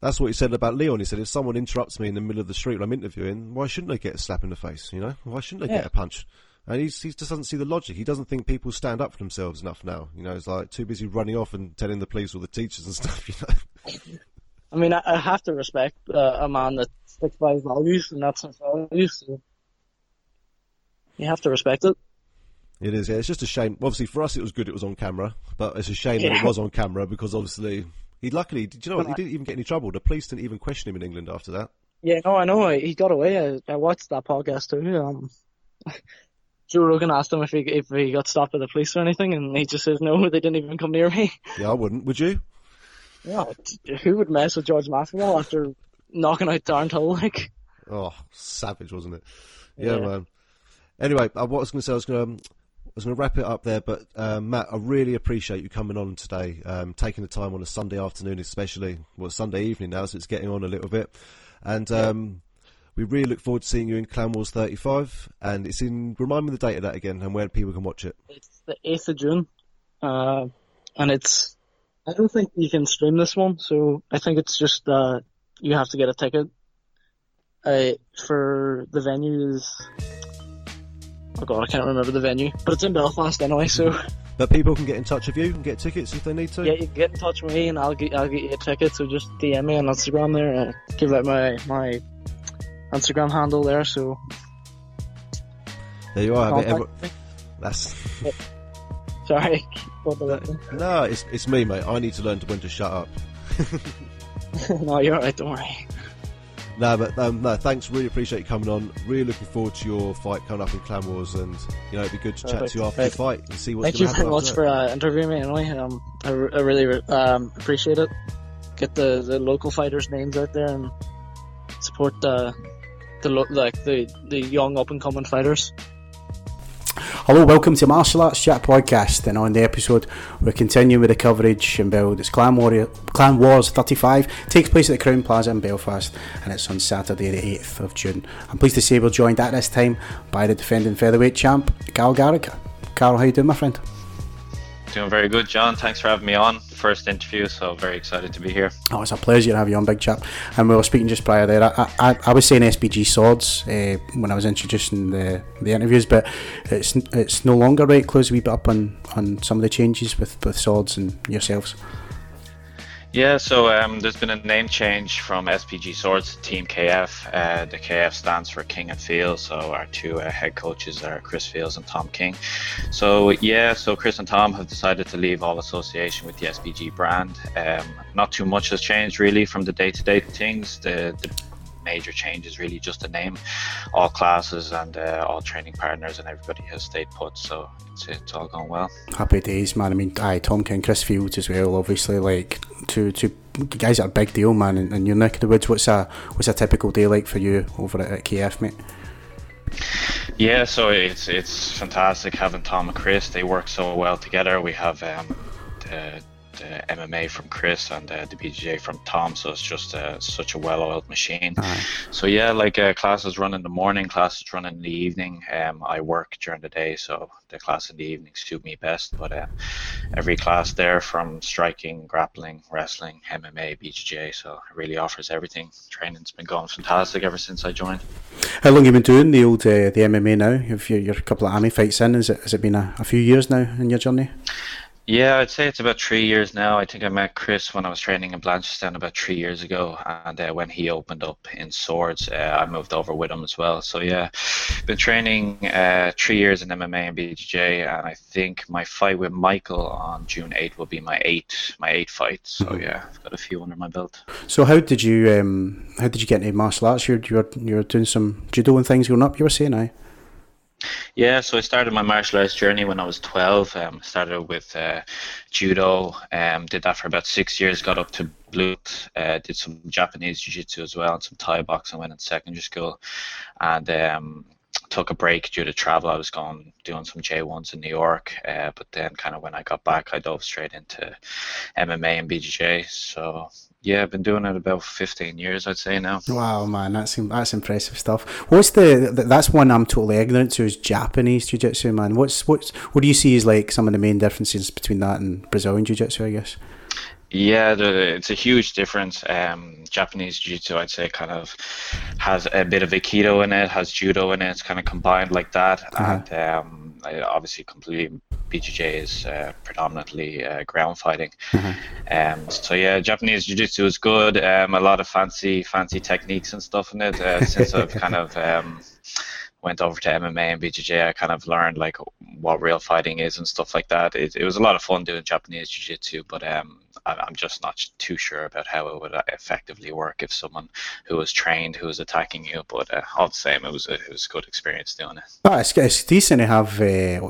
That's what he said about Leon. He said, if someone interrupts me in the middle of the street when I'm interviewing, why shouldn't they get a slap in the face? You know, why shouldn't they Yeah. get a punch? And he's, he just doesn't see the logic. He doesn't think people stand up for themselves enough now. You know, it's like too busy running off and telling the police or the teachers and stuff. You know, I mean, I, I have to respect uh, a man that sticks by his values, and that's his values. So you have to respect it. it is. Yeah, it's just a shame. Obviously, for us, it was good. It was on camera, but it's a shame that it was on camera because obviously he luckily. Did you know what? He didn't even get any trouble. The police didn't even question him in England after that. Yeah, no, I know. He got away. I, I watched that podcast too. Um, Joe Rogan asked him if he if he got stopped by the police or anything, and he just says no. They didn't even come near me. Yeah, I wouldn't. Would you? Yeah, who would mess with George Masvidal after knocking out Darren Till? Like, Oh, savage, wasn't it? Yeah, Yeah. man. Anyway, uh, what I was going to say, I was going to. I was going to wrap it up there, but um, Matt, I really appreciate you coming on today, um, taking the time on a Sunday afternoon, especially well Sunday evening now, so it's getting on a little bit, and um, we really look forward to seeing you in Clan Wars 35, and it's in. Remind me the date of that again, and where people can watch it. it's the 8th of June, uh, and it's, I don't think you can stream this one, so I think it's just, uh, you have to get a ticket. Uh, for the venue is, oh god, I can't remember the venue, but it's in Belfast anyway, so But people can get in touch with you and get tickets if they need to. yeah, you can get in touch with me and I'll get, I'll get you a ticket, so just DM me on Instagram there, and give out my, my Instagram handle there, so There you are. Every-. That's Sorry, the- no, it's it's me, mate. I need to learn to when to shut up. no, you're alright, don't worry. No, but um, no, thanks. Really appreciate you coming on. Really looking forward to your fight coming up in Clan Wars, and you know it'd be good to chat Perfect. to you after the fight and see what's Thank you very much for uh, interviewing me anyway. Um, I, re- I really um, appreciate it. Get the, the local fighters' names out there and support the the lo- like the, the young up and coming fighters. Hello, welcome to Martial Arts Chat Podcast, and on the episode we're continuing with the coverage and build. It's Clan Warrior, Clan Wars 35 takes place at the Crowne Plaza in Belfast, and it's on Saturday the 8th of June. I'm pleased to say we're joined at this time by the defending featherweight champ, Carl Gallagher. Carl, how you doing, my friend? Doing very good, Jon. Thanks for having me on. First interview, so very excited to be here. Oh, it's a pleasure to have you on, big chap. And we were speaking just prior there. I, I, I was saying SBG swords uh, when I was introducing the, the interviews, but it's it's no longer right. Close a wee bit up on, on some of the changes with, with swords and yourselves. Yeah, so um, there's been a name change from SBG Swords to Team KF. Uh, the KF stands for King and Fields, so our two uh, head coaches are Chris Fields and Tom King. So yeah, so Chris and Tom have decided to leave all association with the SBG brand. Um, not too much has changed really from the day-to-day things. The, the major change is really just the name. All classes and uh, all training partners and everybody has stayed put, so it's, it's all going well. Happy days, man. I mean, aye, Tom King, Chris Fields as well. Obviously, like two two guys are a big deal, man. And, and your neck of the woods. What's a what's a typical day like for you over at, at KF, mate? Yeah, so it's it's fantastic having Tom and Chris. They work so well together. We have um, the, the MMA from Chris and uh, the BJJ from Tom, so it's just uh, such a well-oiled machine. Aye. So yeah, like uh, classes run in the morning, classes run in the evening. Um, I work during the day, so the class in the evening suit me best. But uh, every class there, from striking, grappling, wrestling, MMA, BJJ, so it really offers everything. Training's been going fantastic ever since I joined. How long have you been doing the old uh, the MMA now? If you're, you're a couple of army fights in, is it has it been a, a few years now in your journey? Yeah, I'd say it's about three years now. I think I met Chris when I was training in Blanchardstown about three years ago, and uh, when he opened up in Swords, uh, I moved over with him as well. So yeah, been training uh, three years in MMA and BJJ, and I think my fight with Michael on June 8th will be my eight my eight fight. So yeah, I've got a few under my belt. So how did you um how did you get into martial arts? You're you're you're doing some judo and things growing up. You were saying, aye. Yeah, so I started my martial arts journey when I was 12. Um, started with uh, judo, um, did that for about six years, got up to blue, uh, did some Japanese jiu-jitsu as well and some Thai boxing, when in secondary school and um, took a break due to travel. I was going doing some J1s in New York, uh, but then kind of when I got back, I dove straight into MMA and BJJ. So yeah, I've been doing it about 15 years, I'd say now. Wow, man, that's that's impressive stuff. What's the that's one I'm totally ignorant to is Japanese jiu-jitsu, man. What's what's what do you see as like some of the main differences between that and Brazilian jiu-jitsu? I guess. Yeah, the, it's a huge difference. Um, Japanese jiu-jitsu, I'd say, kind of has a bit of aikido in it, has judo in it. It's kind of combined like that, Uh-huh. and um, obviously, completely BJJ is uh, predominantly uh, ground fighting. Um, so yeah, Japanese jiu-jitsu is good. Um, a lot of fancy, fancy techniques and stuff in it. Uh, since I've kind of um, went over to MMA and BJJ, I kind of learned like what real fighting is and stuff like that. It, it was a lot of fun doing Japanese jiu-jitsu, but um, I'm just not too sure about how it would effectively work if someone who was trained who was attacking you. But uh, all the same, it was a, it was a good experience doing it. Oh, it's, it's decent to have. Uh,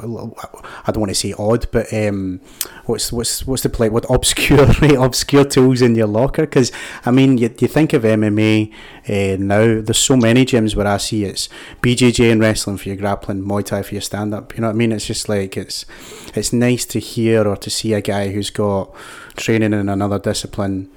I don't want to say odd, but um, what's what's what's the play? What obscure obscure tools in your locker? Because I mean, you, you think of MMA uh, now. There's so many gyms where I see it's BJJ and wrestling for your grappling, Muay Thai for your stand up. You know what I mean? It's just like it's it's nice to hear or to see a guy who's got training in another discipline.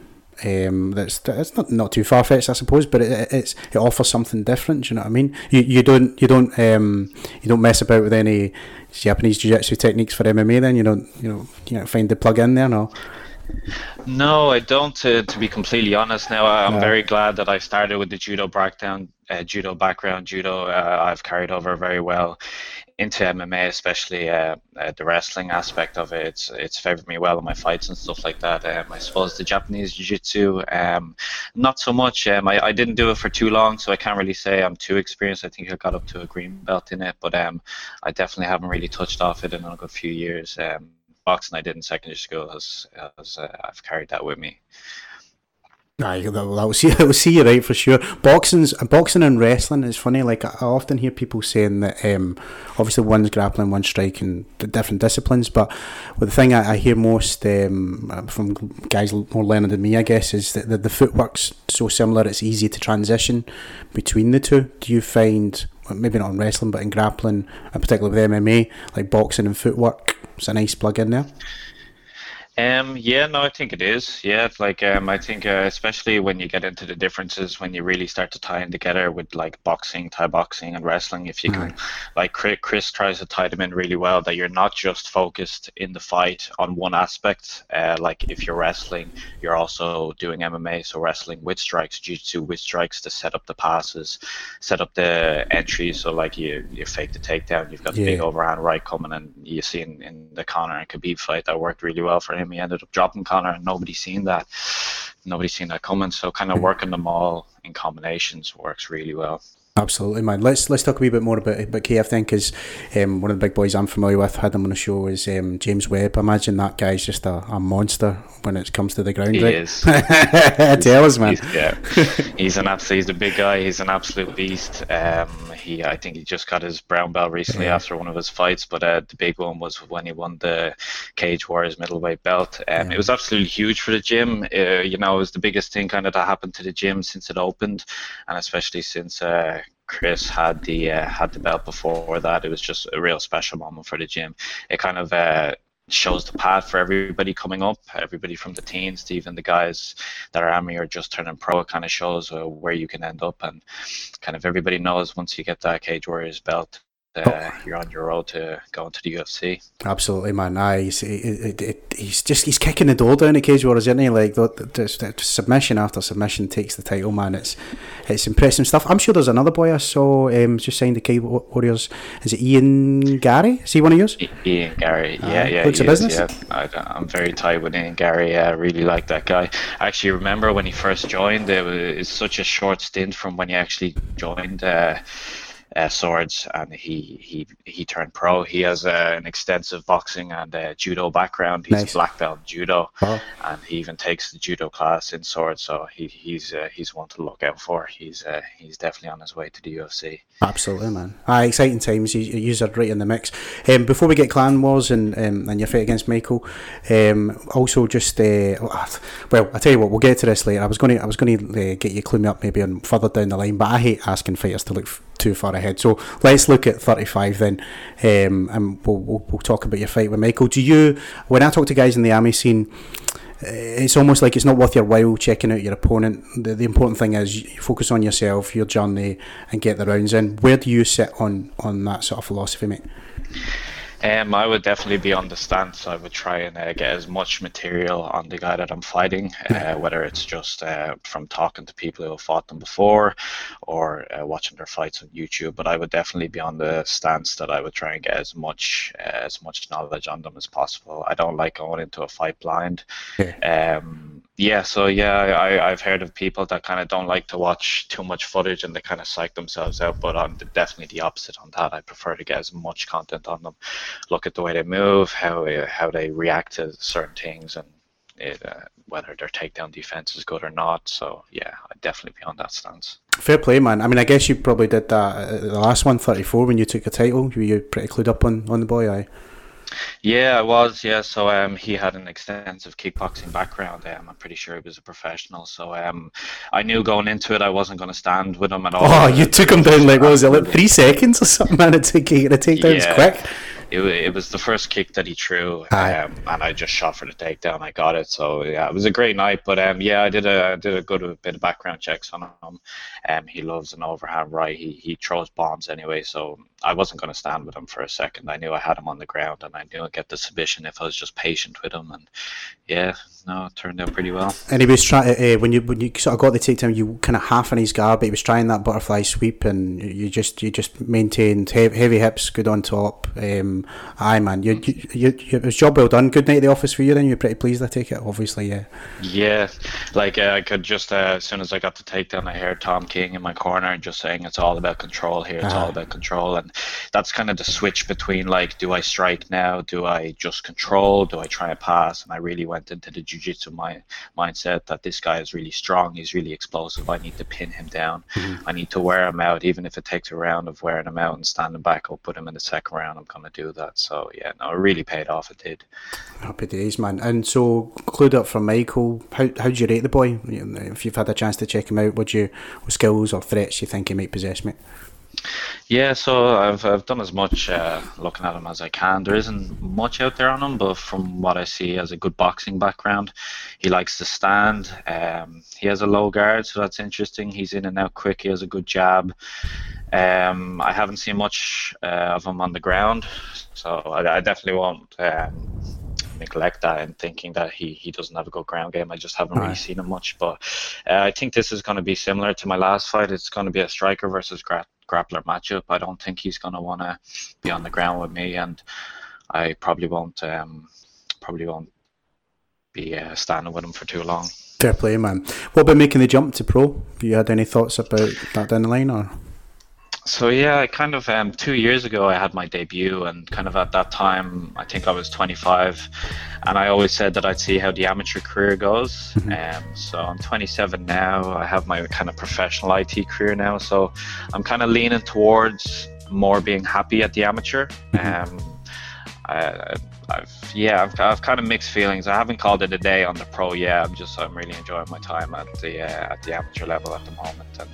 Um, that's it's not not too far fetched, I suppose, but it, it's it offers something different. Do you know what I mean? You you don't you don't um, you don't mess about with any Japanese jiu-jitsu techniques for MMA. Then you don't you know you know find the plug in there. No. No, I don't. To, to be completely honest, now I'm No. very glad that I started with the judo background. Uh, judo background, judo. Uh, I've carried over very well into MMA, especially uh, uh, the wrestling aspect of it. It's it's favored me well in my fights and stuff like that. Um, I suppose the Japanese jiu-jitsu, um, not so much. Um, I, I didn't do it for too long, so I can't really say I'm too experienced. I think I got up to a green belt in it, but um, I definitely haven't really touched off it in a good few years. Um, boxing I did in secondary school has, has uh, I've carried that with me. Aye, that, will see. That will see you right for sure. Boxing's boxing and wrestling is funny. Like I often hear people saying that um, obviously one's grappling, one's striking, the different disciplines. But well, the thing I, I hear most um, from guys more learned than me, I guess, is that the, the footwork's so similar. It's easy to transition between the two. Do you find maybe not in wrestling, but in grappling, and particularly with MMA, like boxing and footwork, it's a nice plug in there. Um, yeah, no, I think it is. Yeah, it's like um, I think uh, especially when you get into the differences, when you really start to tie in together with like boxing, Thai boxing, and wrestling. If you can, like Chris, Chris tries to tie them in really well, that you're not just focused in the fight on one aspect. Uh, like if you're wrestling, you're also doing MMA, so wrestling with strikes, jiu-jitsu with strikes to set up the passes, set up the entries. So like you, you fake the takedown, you've got the big overhand right coming, and you see in, in the Conor and Khabib fight that worked really well for him. He ended up dropping Conor, and nobody's seen that. Nobody's seen that coming. So kind of working them all in combinations works really well. Absolutely, man. Let's let's talk a wee bit more about about KF then, because um, one of the big boys I'm familiar with had him on the show is um, James Webb. I imagine that guy's just a, a monster when it comes to the ground. He right? is. Tell us, man. He's, yeah, he's an absolute. He's a big guy. He's an absolute beast. Um, he, I think he just got his brown belt recently Yeah. after one of his fights, but uh, the big one was when he won the Cage Warriors middleweight belt. Um, It was absolutely huge for the gym. Uh, you know, it was the biggest thing kind of that happened to the gym since it opened, and especially since. Uh, Chris had the uh, had the belt before that. It was just a real special moment for the gym. It kind of uh, shows the path for everybody coming up, everybody from the teens to even the guys that are army or just turning pro. It kind of shows uh, where you can end up, and kind of everybody knows once you get that Cage Warriors belt, uh, you're on your road to going to the UFC. Absolutely, man. Aye, he's, it, it, he's just he's kicking the door down the cage warriors, isn't he? Like the, the, the, submission after submission takes the title, man. It's it's impressive stuff. I'm sure there's another boy I saw um, just signed the cage warriors. Is it Ian Garry? Is he one of yours? Ian Garry, yeah, Aye, yeah, looks he a business. yeah. I, I'm very tight with Ian Garry. I really like that guy. I actually remember when he first joined. It was it's such a short stint from when he actually joined. Uh, uh, swords and he, he he turned pro. He has uh, an extensive boxing and uh, judo background. He's Nice. black belt judo, Oh. and he even takes the judo class in swords. So he, he's uh, he's one to look out for. He's uh, he's definitely on his way to the UFC. Absolutely, man. Aye, exciting times. You, you are right in the mix. Um, before we get clan wars and um, and your fight against Michael, um, also just uh, well, I tell you what, we'll get to this later. I was going to I was going to uh, get you clue me up maybe on further down the line, but I hate asking fighters to look f- too far ahead. So let's look at 35 then, um, and we'll, we'll we'll talk about your fight with Michael. Do you when I talk to guys in the army scene? it's almost like it's not worth your while checking out your opponent. The, the important thing is you focus on yourself, your journey, and get the rounds in. Where do you sit on on that sort of philosophy, mate? Um, I would definitely be on the stance. I would try and uh, get as much material on the guy that I'm fighting, uh, whether it's just uh, from talking to people who have fought them before or uh, watching their fights on YouTube. But I would definitely be on the stance that I would try and get as much uh, as much knowledge on them as possible. I don't like going into a fight blind. Um, yeah, so yeah, I, I've heard of people that kind of don't like to watch too much footage and they kind of psych themselves out. But I'm definitely the opposite on that. I prefer to get as much content on them, look at the way they move, how uh, how they react to certain things, and it, uh, whether their takedown defense is good or not. So yeah, I'd definitely be on that stance. Fair play, man. I mean, I guess you probably did that uh, the last one, 34, when you took a title. You Were pretty clued up on, on the boy? Aye. Yeah, I was. Yeah, so um, he had an extensive kickboxing background. Um, I'm pretty sure he was a professional. So um, I knew going into it, I wasn't going to stand with him at all. Oh, you took him down like what was it, like three seconds or something? Man, it took you to take down Yeah. quick. It, it was the first kick that he threw, um, and I just shot for the takedown. I got it. So yeah, it was a great night. But um, yeah, I did a I did a good bit of background checks on him. Um, he loves an overhand right. He he throws bombs anyway. So I wasn't going to stand with him for a second. I knew I had him on the ground, and I knew I'd get the submission if I was just patient with him. And yeah, no, it turned out pretty well. And he was trying uh, when you when you sort of got the takedown, you kind of half in his guard, but he was trying that butterfly sweep, and you just you just maintained heavy, heavy hips, good on top. Um, aye, man, you, you, you, you, it was job well done. Good night at the office for you. Then you're pretty pleased. I take it, obviously, yeah. Yeah, like uh, I could just uh, as soon as I got the takedown, I heard Tom King in my corner just saying it's all about control here. It's all Ah. about control, and that's kind of the switch between like, do I strike now? Do I just control? Do I try and pass? And I really went into the jiu-jitsu mi- mindset that this guy is really strong. He's really explosive. I need to pin him down. Mm-hmm. I need to wear him out, even if it takes a round of wearing him out and standing back up put him in the second round. I'm gonna do that. So yeah, no, it really paid off. It did. Happy days, man. And so, clued up from Michael. How how'd you rate the boy? If you've had a chance to check him out, would you what skills or threats you think he might possess, mate? Yeah, so I've I've done as much uh, looking at him as I can. There isn't much out there on him, but from what I see, he has a good boxing background. He likes to stand. Um, he has a low guard, so that's interesting. He's in and out quick. He has a good jab. Um, I haven't seen much uh, of him on the ground, so I, I definitely won't um, neglect that and thinking that he, he doesn't have a good ground game. I just haven't really seen him much, but uh, I think this is going to be similar to my last fight. It's going to be a striker versus gra- grappler matchup. I don't think he's going to want to be on the ground with me, and I probably won't um, probably won't be uh, standing with him for too long. Fair play, man. What about making the jump to pro? You had any thoughts about that down the line, or? So yeah, I kind of um, two years ago I had my debut, and kind of at that time I think I was 25, and I always said that I'd see how the amateur career goes. Um, so I'm 27 now. I have my kind of professional IT career now, so I'm kind of leaning towards more being happy at the amateur. Um, I, I've yeah, I've, I've kind of mixed feelings. I haven't called it a day on the pro yet. I'm just I'm really enjoying my time at the uh, at the amateur level at the moment, and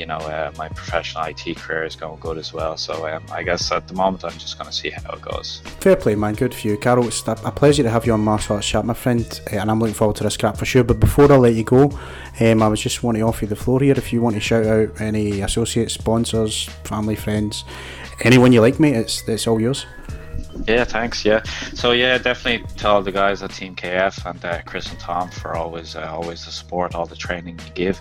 you know uh, my professional IT career is going good as well. So um, I guess at the moment I'm just going to see how it goes. Fair play, man. Good for you, Carol. It's a pleasure to have you on Martial Arts Chat, my friend, eh, and I'm looking forward to this scrap for sure. But before I let you go, um, I was just wanting to offer you the floor here. If you want to shout out any associates, sponsors, family, friends, anyone you like, mate, it's it's all yours. Yeah, thanks. Yeah, so yeah, definitely tell the guys at Team KF and uh, Chris and Tom for always uh, always the support, all the training you give,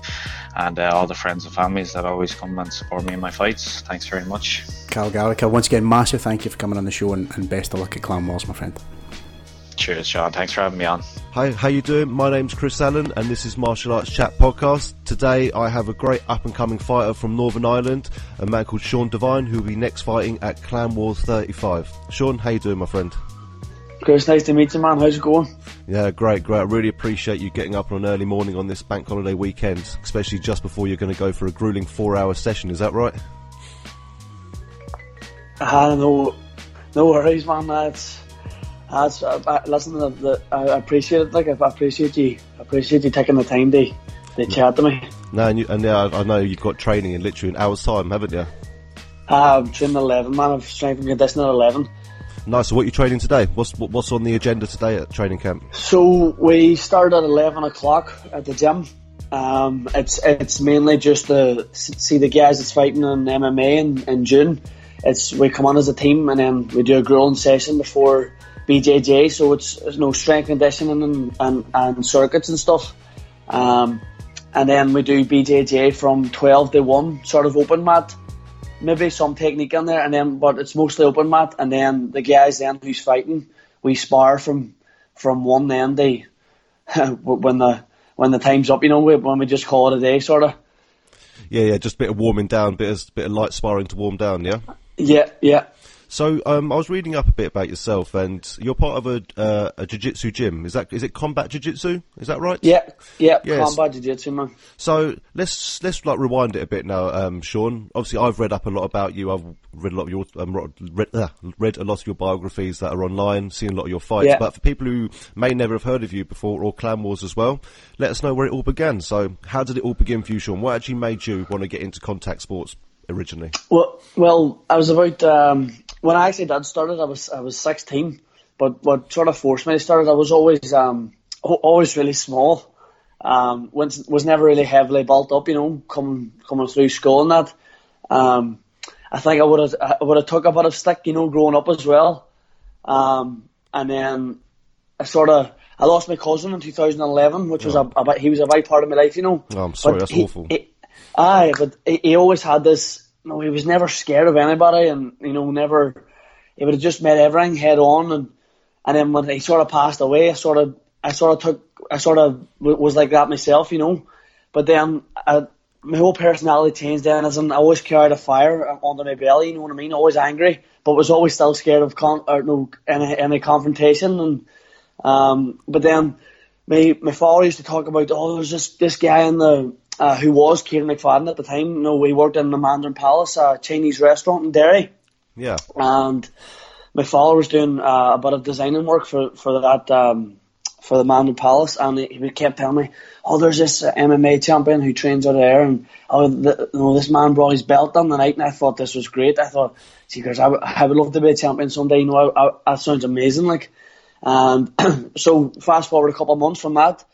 and uh, all the friends and families that always come and support me in my fights. Thanks very much. Carl Gallagher, once again, massive thank you for coming on the show and, and best of luck at Clan Wars, my friend. Cheers, Sean. Thanks for having me on. Hi, how you doing? My name's Chris Allen, and this is Martial Arts Chat Podcast. Today, I have a great up-and-coming fighter from Northern Ireland, a man called Sean Devine, who will be next fighting at Clan Wars 35. Sean, how you doing, my friend? Chris, nice to meet you, man. How's it going? Yeah, great, great. I really appreciate you getting up on an early morning on this bank holiday weekend, especially just before you're going to go for a grueling four-hour session. Is that right? Uh, no, no worries, man. That's that's. Uh, uh, listen, the, the, I appreciate it. Like I appreciate you. I appreciate you taking the time to to chat to me. No, and, you, and yeah, I I know you've got training in literally an hour's time, haven't you? Uh, I'm training at eleven, man. I'm strength and conditioning at eleven. Nice. So, what are you training today? What's what- what's on the agenda today at training camp? So we start at eleven o'clock at the gym. Um, it's it's mainly just to see the guys that's fighting in MMA in, in June. It's we come on as a team and then we do a grueling session before BJJ. So it's, it's no strength conditioning and, and, and circuits and stuff. Um, and then we do BJJ from twelve to one, sort of open mat. Maybe some technique in there, and then but it's mostly open mat. And then the guys then who's fighting, we spar from from one end to when the when the time's up, you know, when we just call it a day, sort of. Yeah, yeah, just a bit of warming down, bit of bit of light sparring to warm down. Yeah. Yeah, yeah. So um, I was reading up a bit about yourself, and you're part of a uh, a jiu-jitsu gym. Is that is it combat jiu-jitsu? Is that right? Yeah, yeah, Yes. combat jiu-jitsu, man. So let's let's like rewind it a bit now, um, Sean. Obviously, I've read up a lot about you. I've read a lot of your um, read, uh, read a lot of your biographies that are online, seen a lot of your fights. Yeah. But for people who may never have heard of you before or Clan Wars as well, let us know where it all began. So, how did it all begin for you, Sean? What actually made you want to get into contact sports originally? Well, well, I was about um, when I actually did started. I was I was 16, but what sort of forced me to start it, I was always um, always really small. Um, was was never really heavily built up, you know, coming coming through school and that. Um, I think I would have I would have took a bit of stick, you know, growing up as well. Um, and then I sort of I lost my cousin in 2011, which was a, a he was a big part of my life, you know. Oh, I'm sorry, But that's he- awful. he- Aye, but he, he always had this. Know, he was never scared of anybody, and you know, never. He would have just met everything head on, and and then when he sort of passed away, I sort of, I sort of took, I sort of was like that myself, you know. But then I, my whole personality changed. Then, as in, I always carried a fire under my belly. You know what I mean? Always angry, but was always still scared of con or no any, any confrontation. And um, but then my my father used to talk about oh there's this this guy in the uh, who was Kieran McFadden at the time. You know, we worked in the Mandarin Palace, a Chinese restaurant in Derry, Yeah, and my father was doing uh, a bit of designing work for for that um, for the Mandarin Palace, and he, he kept telling me, "Oh, there's this uh, MMA champion who trains out there, and oh, the, you know, this man brought his belt on the night, and I thought this was great. I thought, see, guys, I would- I would love to be a champion someday. You know, I, I, that sounds amazing, like." And so fast forward a couple of months from that,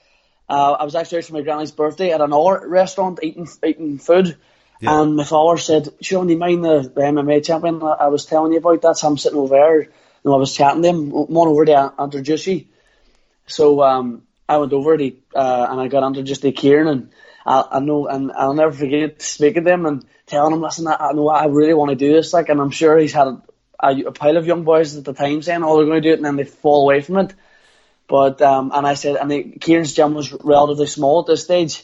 uh, I was actually out for my granny's birthday at another restaurant eating eating food. Yeah. And my father said, Sean, do you mind the, the MMA champion I, I was telling you about? That's him sitting over there. And I was chatting to him. Come on over to introduce you. So um, I went over to, uh, and I got introduced to Kieran and I, I know, and I'll never forget speaking to him and telling him, listen, I, I know I really want to do this, like, and I'm sure he's had a, a, a pile of young boys at the time saying, oh, they're going to do it, and then they fall away from it. But um, and I said, and the, Kieran's gym was relatively small at this stage,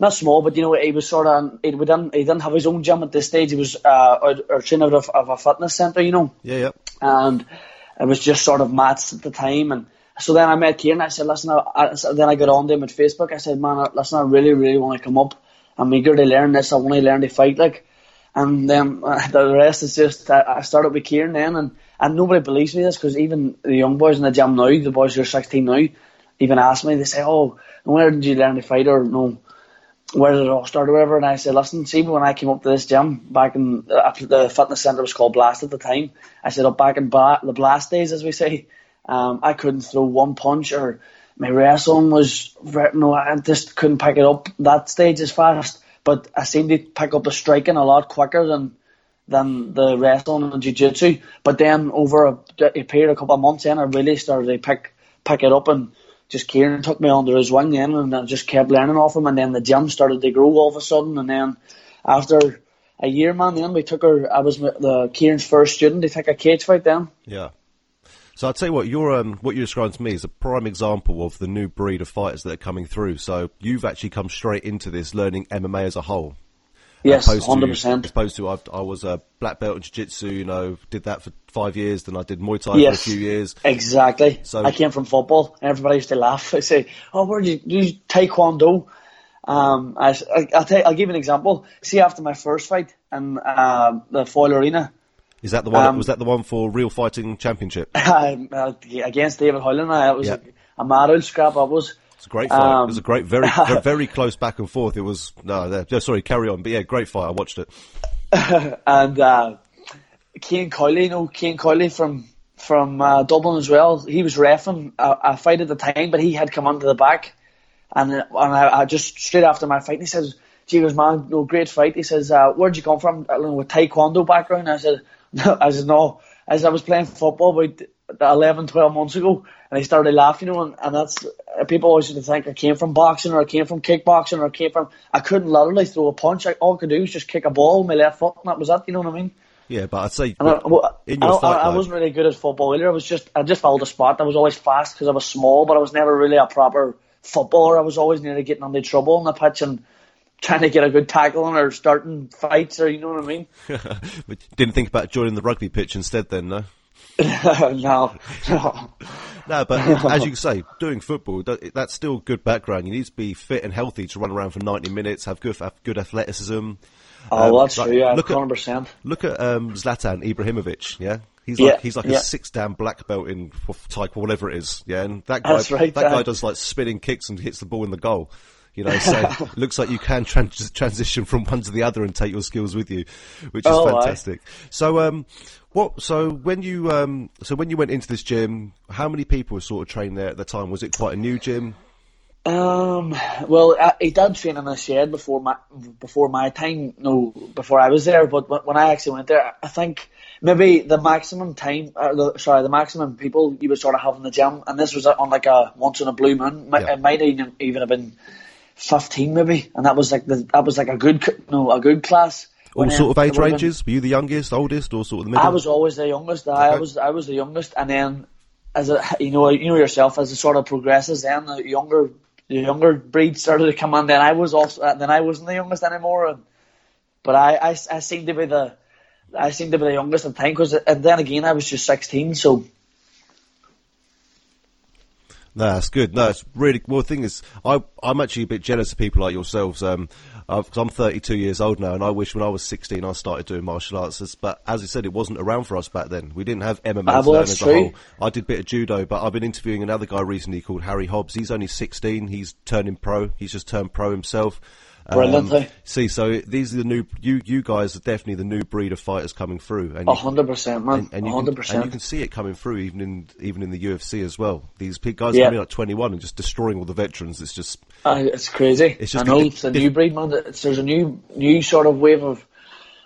not small, but you know he was sort of he, we didn't he didn't have his own gym at this stage. He was uh, or training out of, of a fitness centre, you know, yeah, yeah. and it was just sort of mats at the time. And so then I met Kieran. I said, listen, I, I, then I got on to him at Facebook. I said, man, listen, I really, really want to come up. I'm eager to learn this. I want to learn to fight, like. And then uh, the rest is just I, I started with Kieran then, and and nobody believes me this because even the young boys in the gym now, the boys who are 16 now, even ask me. They say, "Oh, where did you learn to fight?" Or no, where did it all start or whatever. And I say, listen, see, when I came up to this gym back in uh, the fitness centre was called Blast at the time. I said, up back in ba- the Blast days, as we say, um, I couldn't throw one punch or my wrestling was very, no, I just couldn't pick it up that stage as fast. But I seemed to pick up the striking a lot quicker than than the wrestling and jiu-jitsu. But then over a, a period, a couple of months in, I really started to pick pick it up and just Kieran took me under his wing then and I just kept learning off him and then the gym started to grow all of a sudden and then after a year man then we took her I was the Kieran's first student to take a cage fight then Yeah. So I'd say what, you're um, what you're describing to me is a prime example of the new breed of fighters that are coming through. So you've actually come straight into this learning MMA as a whole. yes 100% As opposed to I've, I was a black belt in jiu-jitsu, you know, did that for five years, then I did Muay Thai Yes. for a few years. Exactly. So- I came from football, and everybody used to laugh. I say, "Oh, where did you do taekwondo?" Um, I, I, I'll, tell, I'll give you an example. See, after my first fight in um the Foyle Arena, Is that the one? Um, was that the one for Real Fighting Championship? um, uh, against David Hoyland, it was Yeah. a, a mad old scrap. I was. It's a great fight. Um, it was a great, very, very close back and forth. It was no, sorry, carry on. But yeah, great fight. I watched it. and uh, Kane Coyley, you know Kane Coyley from from uh, Dublin as well. He was refing a, a fight at the time, but he had come onto the back, and uh, and I, I just straight after my fight, he says, "Gee, man, no great fight." He says, uh, "Where'd you come from?" Uh, with Taekwondo background. I said, "No," I said, "No." As I was playing football about 11, 12 months ago, and he started laughing, you know, and, and that's people always used to think I came from boxing or I came from kickboxing or I came from. I couldn't literally throw a punch. I, all I could do was just kick a ball with my left foot, and that was it. You know what I mean? Yeah, but I'd say I, well, I, I, fight, I wasn't really good at football either. I was just I just followed the spot. I was always fast because I was small, but I was never really a proper footballer. I was always nearly getting into trouble on the pitch, and trying to get a good tackle on or starting fights or you know what I mean. But didn't think about joining the rugby pitch instead, then, no. no, no. No, but as you say, doing football, that's still good background. You need to be fit and healthy to run around for 90 minutes, have good, have good athleticism. Oh, Um, that's like, true. Yeah, look at- hundred percent. Look at um, Zlatan Ibrahimovic. Yeah, he's Yeah, like he's like yeah. a six dan black belt in taekwondo, whatever it is. Yeah, and that guy That's right, that guy does like spinning kicks and hits the ball in the goal. You know, so looks like you can trans- transition from one to the other and take your skills with you, which is Oh, fantastic. So, um, what? So when you um, so when you went into this gym, how many people were sort of trained there at the time? Was it quite a new gym? Um, well, I, he did train in a shed before my before my time. No, before I was there. But when- when I actually went there, I think maybe the maximum time, uh, the, sorry, the maximum people you would sort of have in the gym, and this was on like a once in a blue moon. Yeah. It might even even have been fifteen, maybe, and that was like the that was like a good c- no a good class. All sort of age ranges? Were you the youngest, oldest, or sort of the middle? I was always the youngest. I, Okay. was I was the youngest, and then as a you know you know yourself as it sort of progresses, then the younger the younger breed started to come on. Then I was also uh, then I wasn't the youngest anymore, and but I I, I seemed to be the I seemed to be the youngest at the time because and then again I was just sixteen, so No, that's good. No, it's really. Well, the thing is, I I'm actually a bit jealous of people like yourselves. Um, I've, cause I'm 32 years old now, and I wish when I was 16 I started doing martial arts. But as you said, it wasn't around for us back then. We didn't have MMA Ah, to well, as a whole. I did a bit of judo, but I've been interviewing another guy recently called Harry Hobbs. He's only 16. He's turning pro. He's just turned pro himself. Brilliant, eh? see, so these are the new. You you guys are definitely the new breed of fighters coming through, and hundred percent, man, and, and you can, and you can see it coming through even in even in the UFC as well. These guys Yeah. coming out 21 and just destroying all the veterans. It's just Uh, it's crazy. It's just I know a- it's a new breed, man. It's, there's a new new sort of wave of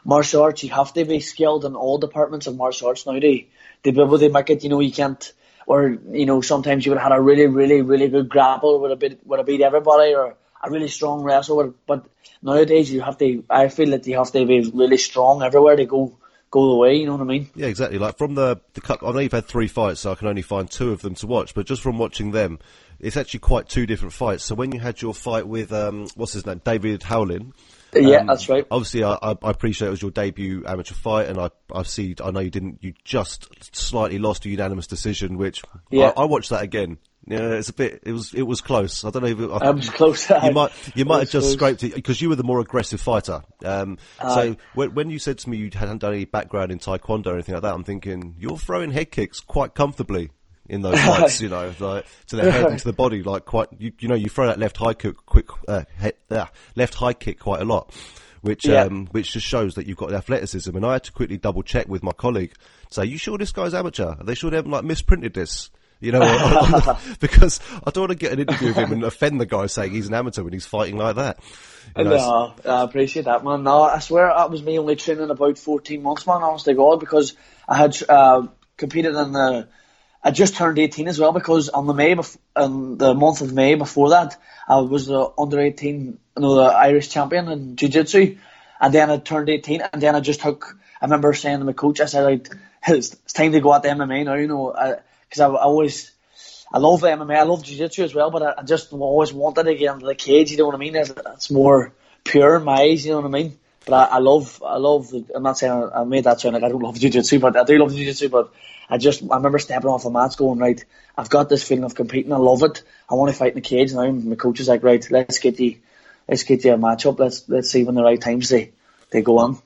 martial arts. You have to be skilled in all departments of martial arts now. They they be able to make it. You know, you can't. Or you know, sometimes you would have had a really, really, really good grapple would have beat would have beat everybody, or a really strong wrestler. But nowadays, you have to. I feel that you have to be really strong everywhere to go go the way. You know what I mean? yeah, exactly. Like from the the cut, I know you've had three fights, so I can only find two of them to watch. But just from watching them, it's actually quite two different fights. So when you had your fight with um, what's his name, David Howlin. Yeah, um, that's right. Obviously, I, I I appreciate it was your debut amateur fight, and I I see I know you didn't you just slightly lost a unanimous decision, which Yeah. I, I watched that again. Yeah, it's a bit. It was it was close. I don't know if it, I was close. you might you might have just close. scraped it because you were the more aggressive fighter. Um, so when, when you said to me you hadn't done any background in taekwondo or anything like that, I'm thinking you're throwing head kicks quite comfortably in those fights. you know, like to the head and to the body, like quite. You, you know, you throw that left high kick quick, uh, head, uh, left high kick quite a lot. Which Yeah. um, which just shows that you've got athleticism, and I had to quickly double check with my colleague. Say, you sure this guy's amateur? Are they sure they haven't like misprinted this? You know, because I don't want to get an interview with him and offend the guy saying he's an amateur when he's fighting like that. You know, No, I appreciate that, man. No, I swear that was me only training about 14 months, man, honest to God, because I had uh, competed in the. I just turned 18 as well because on the May, bef- in the month of May before that, I was the under 18, you know, the Irish champion in Jiu Jitsu. And then I turned 18, and then I just took. I remember saying to my coach, I said, like, it's, it's time to go out the MMA now, you know, because I, I always. I love MMA, I love jiu-jitsu as well, but I, I just always wanted to get into the cage, you know what I mean? It's, it's more pure in my eyes, you know what I mean? But I, I love, I love, the, I'm not saying I, I made that sound like I don't love jiu-jitsu, but I do love jiu-jitsu, but I just, I remember stepping off the mats going, right, I've got this feeling of competing, I love it, I want to fight in the cage now, my coach is like, right, let's get you, let's get you a match up, let's, let's see when the right times they, they go on.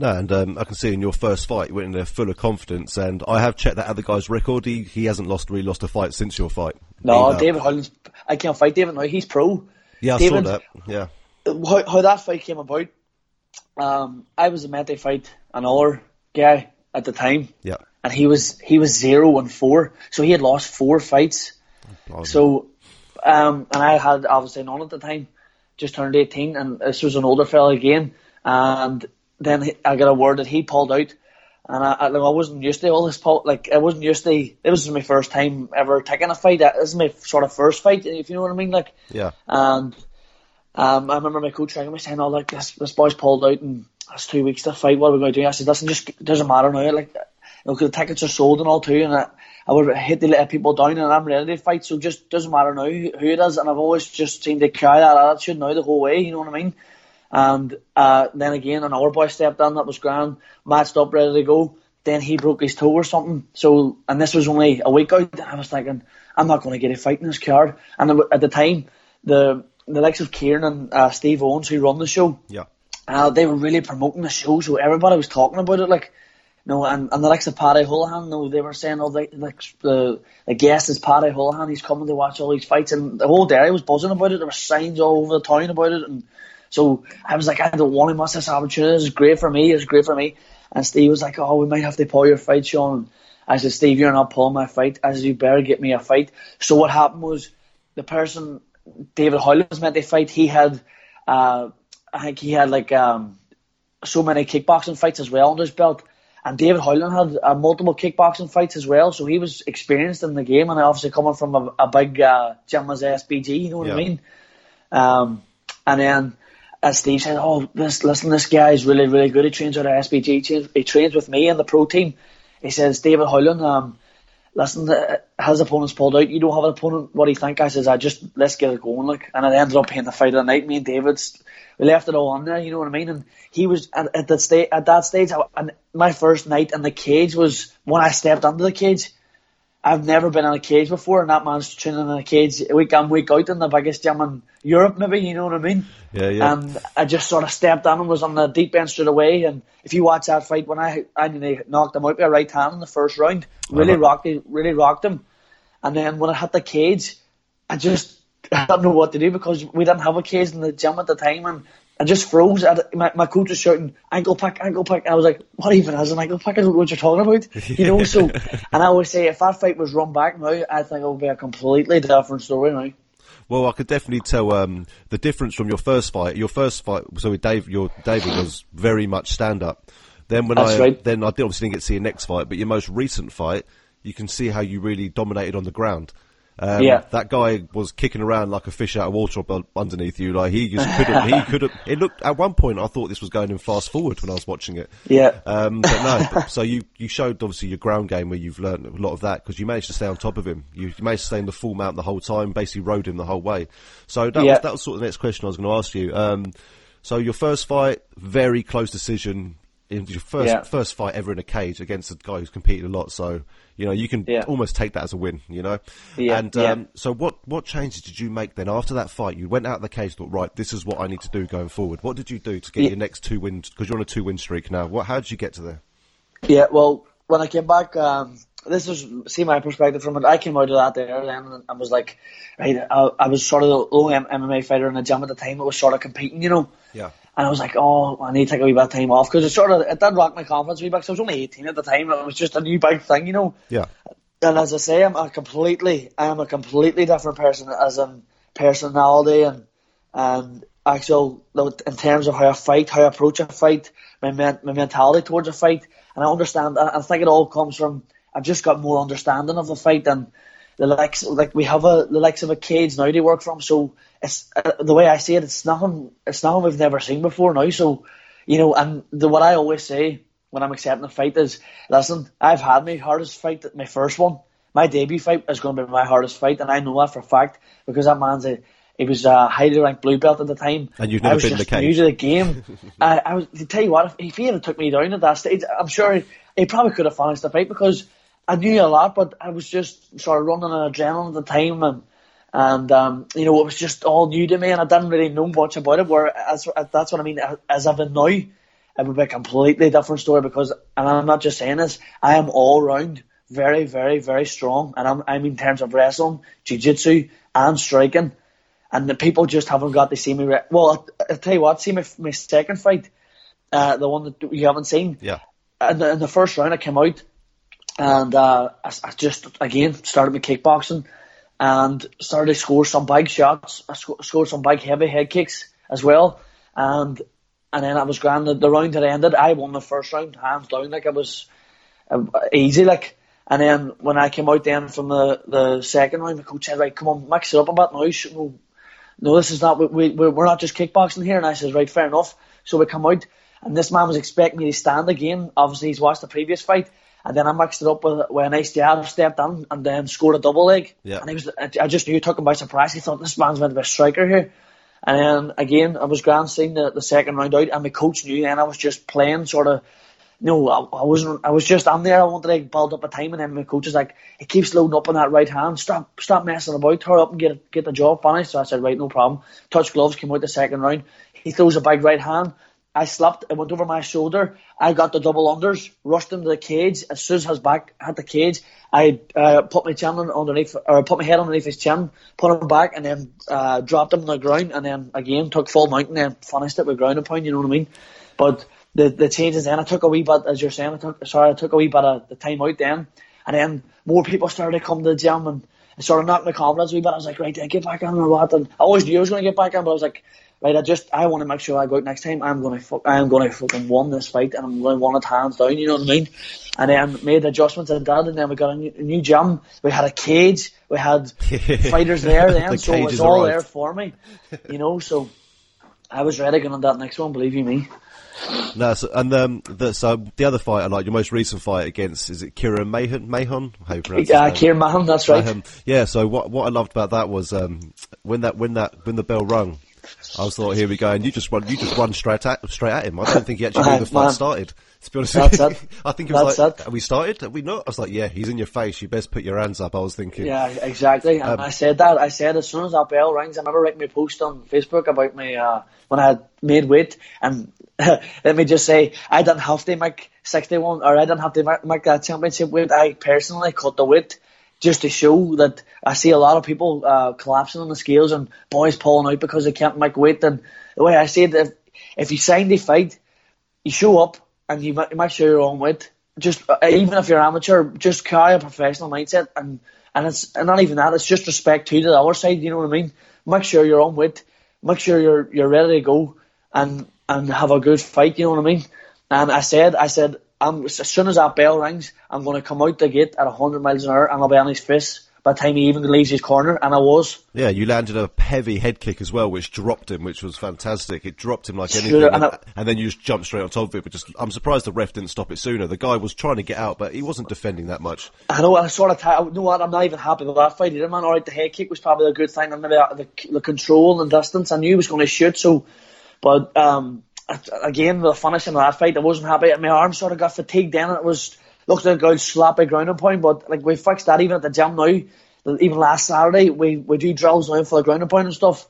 No, and um, I can see in your first fight you went in there full of confidence, and I have checked that other guy's record. He he hasn't lost really lost a fight since your fight. No, Either. David Hollins, I can't fight David now, he's pro. Yeah, I David, saw that. Yeah, how, how that fight came about, um, I was meant to fight another guy at the time, yeah. and he was he was zero and four, so he had lost four fights. So, um, and I had obviously none at the time, just turned eighteen, and this was an older fella again, and then I got a word that he pulled out. And I, I, like, I wasn't used to all this, pull, like, I wasn't used to, it was my first time ever taking a fight. This is my sort of first fight, if you know what I mean, like, yeah, and um, I remember my coach ringing me saying, "Oh, like this, this boy's pulled out, and it's two weeks to fight. What are we going to do?" I said, "Listen, just it doesn't matter now. Like, you know, 'cause the tickets are sold and all too, and I, I would hate to let people down, and I'm ready to fight. So just doesn't matter now who, who it is. And I've always just seemed to carry that attitude now the whole way. You know what I mean? And uh, then again, another boy stepped in that was grand, matched up, ready to go. Then he broke his toe or something. So, and this was only a week out. And I was thinking, I'm not going to get a fight in this card. And at the time, the the likes of Kieran and uh, Steve Owens who run the show, Yeah. uh, they were really promoting the show, so everybody was talking about it. Like, you know, and, and the likes of Paddy Holohan, you know, they were saying, oh, the, like, the, the guest is Paddy Holohan, he's coming to watch all these fights, and the whole area was buzzing about it. There were signs all over the town about it, and so I was like, I don't want to miss this opportunity. This is great for me. It's great for me. And Steve was like, oh, we might have to pull your fight, Sean. I said, Steve, you're not pulling my fight. I said, you better get me a fight. So what happened was the person David Hoyland was meant to fight. He had, uh, I think he had like um, so many kickboxing fights as well under his belt. And David Hoyland had uh, multiple kickboxing fights as well, so he was experienced in the game, and obviously coming from a, a big uh, gym as SBG, you know what Yeah. I mean? Um, and then as Steve said, oh, this, listen, this guy is really, really good. He trains at SBG. He trains, he trains with me and the pro team. He says, David Hoyland, um, listen, uh, his opponent's pulled out. You don't have an opponent. What do you think? I says, I just, let's get it going. Like, and it ended up being the fight of the night. Me and David's, we left it all on there, you know what I mean? And he was, at, at that stage, at that stage, I, and my first night in the cage was when I stepped under the cage. I've never been in a cage before, and that man's training in a cage week in, week out in the biggest gym in Europe, maybe, you know what I mean? Yeah, yeah. And I just sort of stepped in and was on the deep end straight away. And if you watch that fight, when I I knocked him out with a right hand in the first round, really Uh-huh. rocked it, really rocked him. And then when I hit the cage, I just I don't know what to do because we didn't have a cage in the gym at the time, and I just froze. I, my my coach was shouting ankle pick, ankle pick. I was like, what even is an ankle pick? I don't know what you're talking about, you know. So, and I always say if that fight was run back now, I think it would be a completely different story now. Well, I could definitely tell um, the difference from your first fight. Your first fight, so with Dave, your David was very much stand up. Then when That's I right. then I obviously didn't get to see your next fight, but your most recent fight, you can see how you really dominated on the ground. Um, Yeah. that guy was kicking around like a fish out of water underneath you. Like he just couldn't. he couldn't. It looked at one point. I thought this was going in fast forward when I was watching it. Yeah. Um, but no, but- so you, you showed obviously your ground game where you've learned a lot of that because you managed to stay on top of him. You, you managed to stay in the full mount the whole time, basically rode him the whole way. So that Yeah. was that was sort of the next question I was going to ask you. Um, so your first fight, very close decision. In your first Yeah. first fight ever in a cage against a guy who's competed a lot, so you know you can Yeah. almost take that as a win, you know. Yeah, And um, so what what changes did you make then after that fight? You went out of the cage, thought right, this is what I need to do going forward. What did you do to get your next two wins? Because you're on a two win streak now. What how did you get to there? Yeah, well, when I came back, um, this is see my perspective from it. I came out of that there then and was like, right, I, I was sort of the only MMA fighter in the gym at the time that was sort of competing, you know. Yeah. And I was like, oh, I need to take a wee bit of time off because it sort of it did rock my confidence a wee bit. 'cause I was only 18 at the time. It was just a new big thing, you know. Yeah. And as I say, I'm a completely, I am a completely different person as in personality and and actual in terms of how I fight, how I approach a fight, my men, my mentality towards a fight, and I understand. I, I think it all comes from I've just got more understanding of the fight and the likes like we have a the likes of a cage now to work from. So it's uh, the way I see it, it's nothing. It's nothing we've never seen before now. So you know, and the what I always say when I'm accepting a fight is, listen, I've had my hardest fight, my first one. My debut fight is going to be my hardest fight, and I know that for a fact because that man's a he was a highly ranked blue belt at the time. And you've I never was been in the just new to the game. I, I was to tell you what, if, if he had took me down at that stage, I'm sure he, he probably could have finished the fight because I knew a lot, but I was just sort of running on adrenaline at the time, and and um, you know it was just all new to me, and I didn't really know much about it. Where as, that's what I mean. As been now, it would be a completely different story because, and I'm not just saying this, I am all round very, very, very strong, and I'm I'm in terms of wrestling, jiu-jitsu, and striking and the people just haven't got to see me. Re- well, I'll, I'll tell you what. See my my second fight, uh, the one that you haven't seen. Yeah. In the, in the first round, I came out, and uh, I, I just again started my kickboxing, and started to score some big shots. I sco- scored some big heavy head kicks as well, and and then I was grand. The, round had ended. I won the first round hands down. Like it was uh, easy. Like. And then when I came out then from the, the second round, the coach said, right, come on, mix it up a bit now. No, no, this is not, we, we, we're not just kickboxing here. And I said, right, fair enough. So we come out, and this man was expecting me to stand again. Obviously, he's watched the previous fight. And then I mixed it up with, with a nice jab, stepped in, and then scored a double leg. Yeah. And he was, I I just knew took him by surprise. He thought, this man's meant to be a striker here. And then again, I was grand seeing the, the second round out, and my coach knew, and I was just playing sort of. No, I, I wasn't. I was just. I'm there. I wanted to build up a time, and then my coach is like, "It keeps loading up on that right hand. Stop, stop messing about. Hurry up and get get the job finished." So I said, "Right, no problem." Touch gloves, came out the second round. He throws a big right hand. I slipped. It went over my shoulder. I got the double unders, rushed into the cage. As soon as his back hit the cage, I uh, put my chin underneath, or put my head underneath his chin, put him back, and then uh, dropped him on the ground, and then again took full mountain and finished it with ground and pound. You know what I mean? But the the changes then, I took a wee bit, as you're saying, I took sorry, I took a wee bit of the time out then, and then more people started to come to the gym and. It sort of knocked my confidence a wee bit. I was like, right, I get back on or what? And I always knew I was going to get back on, but I was like, right, I just I want to make sure I go out next time. I'm gonna fuck, I'm gonna fucking win this fight, and I'm gonna win it hands down. You know what I mean? And then made adjustments and did, and then we got a new, a new gym. We had a cage. We had fighters there then, The so it was all arrived. there for me. You know, so I was ready going on that next one. Believe you me. No, so, and um, the, so the other fight, like your most recent fight against, is it Kieran Mahon? Mahon? How you pronounce his Uh. Kieran Mahon, that's right. Mahon. Yeah. So what what I loved about that was um, when that when that when the bell rung, I was thought, here we go, and you just run you just run straight at straight at him. I don't think he actually knew the fight started. To be honest, with you. I think it was That's like, it. we started? Have we not? I was like, yeah, he's in your face. You best put your hands up. I was thinking. Yeah, exactly. And Um, I said that. I said as soon as that bell rings, I remember writing my post on Facebook about me uh, when I had made weight. And let me just say, I didn't have to make 61 or I didn't have to ma- make that championship weight. I personally cut the weight just to show that I see a lot of people uh, collapsing on the scales and boys pulling out because they can't make weight. And the way I say it, if, if you sign the fight, you show up and you, ma- you make sure you're on weight. Just uh, even if you're amateur, just carry a professional mindset, and and it's and not even that. It's just respect to the other side. You know what I mean? Make sure you're on weight. Make sure you're you're ready to go and and have a good fight. You know what I mean? And I said, I said, I'm, as soon as that bell rings, I'm going to come out the gate at 100 miles an hour, and I'll be on his face by the time he even leaves his corner. And I was. Yeah, you landed a heavy head kick as well, which dropped him, which was fantastic. It dropped him like Sure, anything, and and, I- and then you just jumped straight on top of it. But just, I'm surprised the ref didn't stop it sooner. The guy was trying to get out, but he wasn't defending that much. I know I sort of. T- you know what? I'm not even happy with that fight. Either, man. All right, the head kick was probably a good thing, and maybe the, the control and distance. I knew he was going to shoot. So, but um, again, the finishing of that fight, I wasn't happy. My arm sort of got fatigued. Then and it was looked like a good sloppy ground and pound. But like we fixed that even at the gym now. Even last Saturday, we we do drills now for the ground and pound and stuff,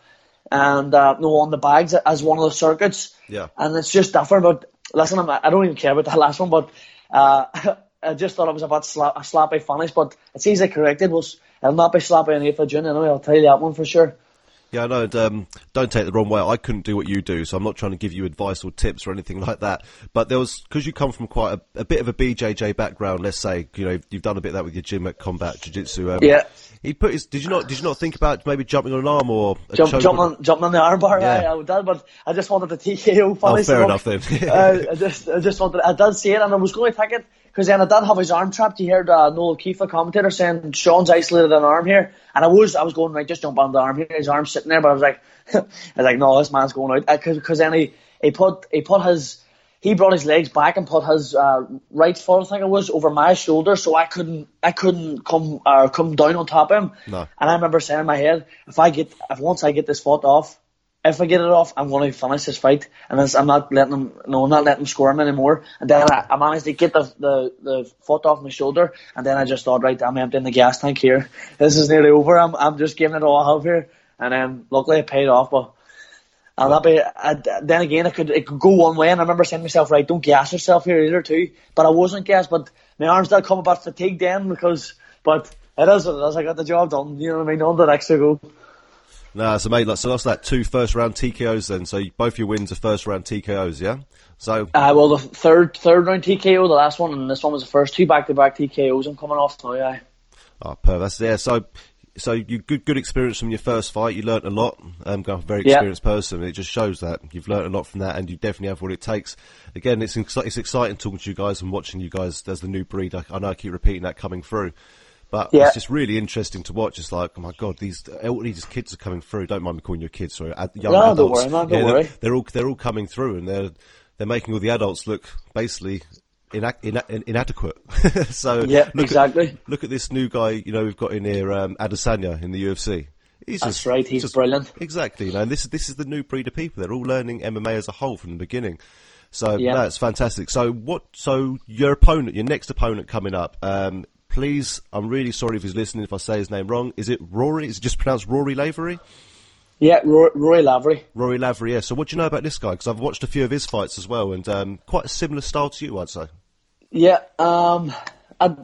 and uh, no on the bags as one of the circuits Yeah. and it's just different. But listen, I'm, I don't even care about that last one. But uh, I just thought it was a bit slap, a sloppy finish. But it's easily corrected. Was it'll not be sloppy on 8th of June. Anyway, I'll tell you that one for sure. Yeah, I know. Um, don't take it the wrong way. I couldn't do what you do, so I'm not trying to give you advice or tips or anything like that. But there was because you come from quite a, a bit of a BJJ background. Let's say you know you've done a bit of that with your gym at combat jiu-jitsu. Um, Yeah. He put his. Did you not? Did you not think about maybe jumping on an arm or a Jump, choke jump on- jumping on the armbar. Yeah. I, I did, but I just wanted the TKO Oh, fair enough then. uh, I just, I just wanted. I did see it, and I was going to take it because then I did have his arm trapped. You heard uh, Noel Keefe, the commentator, saying Sean's isolated an arm here, and I was, I was going right, just jump on the arm here. His arm's sitting there, but I was like, I was like, no, this man's going out because then he, he put, he put his. He brought his legs back and put his uh, right foot, I think it was, over my shoulder, so I couldn't, I couldn't come, uh, come down on top of him. No. And I remember saying in my head, if I get, if once I get this foot off, if I get it off, I'm going to finish this fight, and I'm not letting him, no, I'm not letting him score him anymore. And then I, I managed to get the, the the foot off my shoulder, and then I just thought, right, I'm emptying the gas tank here. This is nearly over. I'm, I'm just giving it all I have here, and then luckily it paid off. But and that be, I, then again, it could it could go one way, and I remember saying to myself, right, don't gas yourself here either too. But I wasn't gassed, but my arms did come about fatigued then because, but it is what it is. I got the job done. You know what I mean? On the next to go. No, so mate, so that's that two first round TKOs then. So both your wins are first round TKOs, yeah. So Uh, well, the third third round TKO, the last one, and this one was the first two back to back TKOs. I'm coming off now, yeah. Oh, perfect. Yeah. So, so you good good experience from your first fight. You learnt a lot. Um, got a very Yeah. experienced person. It just shows that you've learnt a lot from that, and you definitely have what it takes. Again, it's it's exciting talking to you guys and watching you guys as the new breed. I, I know I keep repeating that coming through. But Yeah. it's just really interesting to watch. It's like, oh my god, these all these kids are coming through. Don't mind me calling you kids, sorry, young No, don't worry, don't Yeah, they're- They're, all they're all coming through, and they're they're making all the adults look basically inac- ina- inadequate. so Yeah, look exactly. At, look at this new guy. You know, we've got in here, um, Adesanya in the UFC. He's That's just, right, he's just- brilliant. Exactly, you know, and this is this is the new breed of people. They're all learning MMA as a whole from the beginning. So Yeah. that's fantastic. So what? So your opponent, your next opponent coming up. Um, please, I'm really sorry if he's listening if I say his name wrong. Is it Rory? Is it just pronounced Rory Lavery? Yeah, Rory, Roy Lavery. Rory Lavery. Yeah. So what do you know about this guy? Because I've watched a few of his fights as well, and um, quite a similar style to you, I'd say. Yeah, um, I,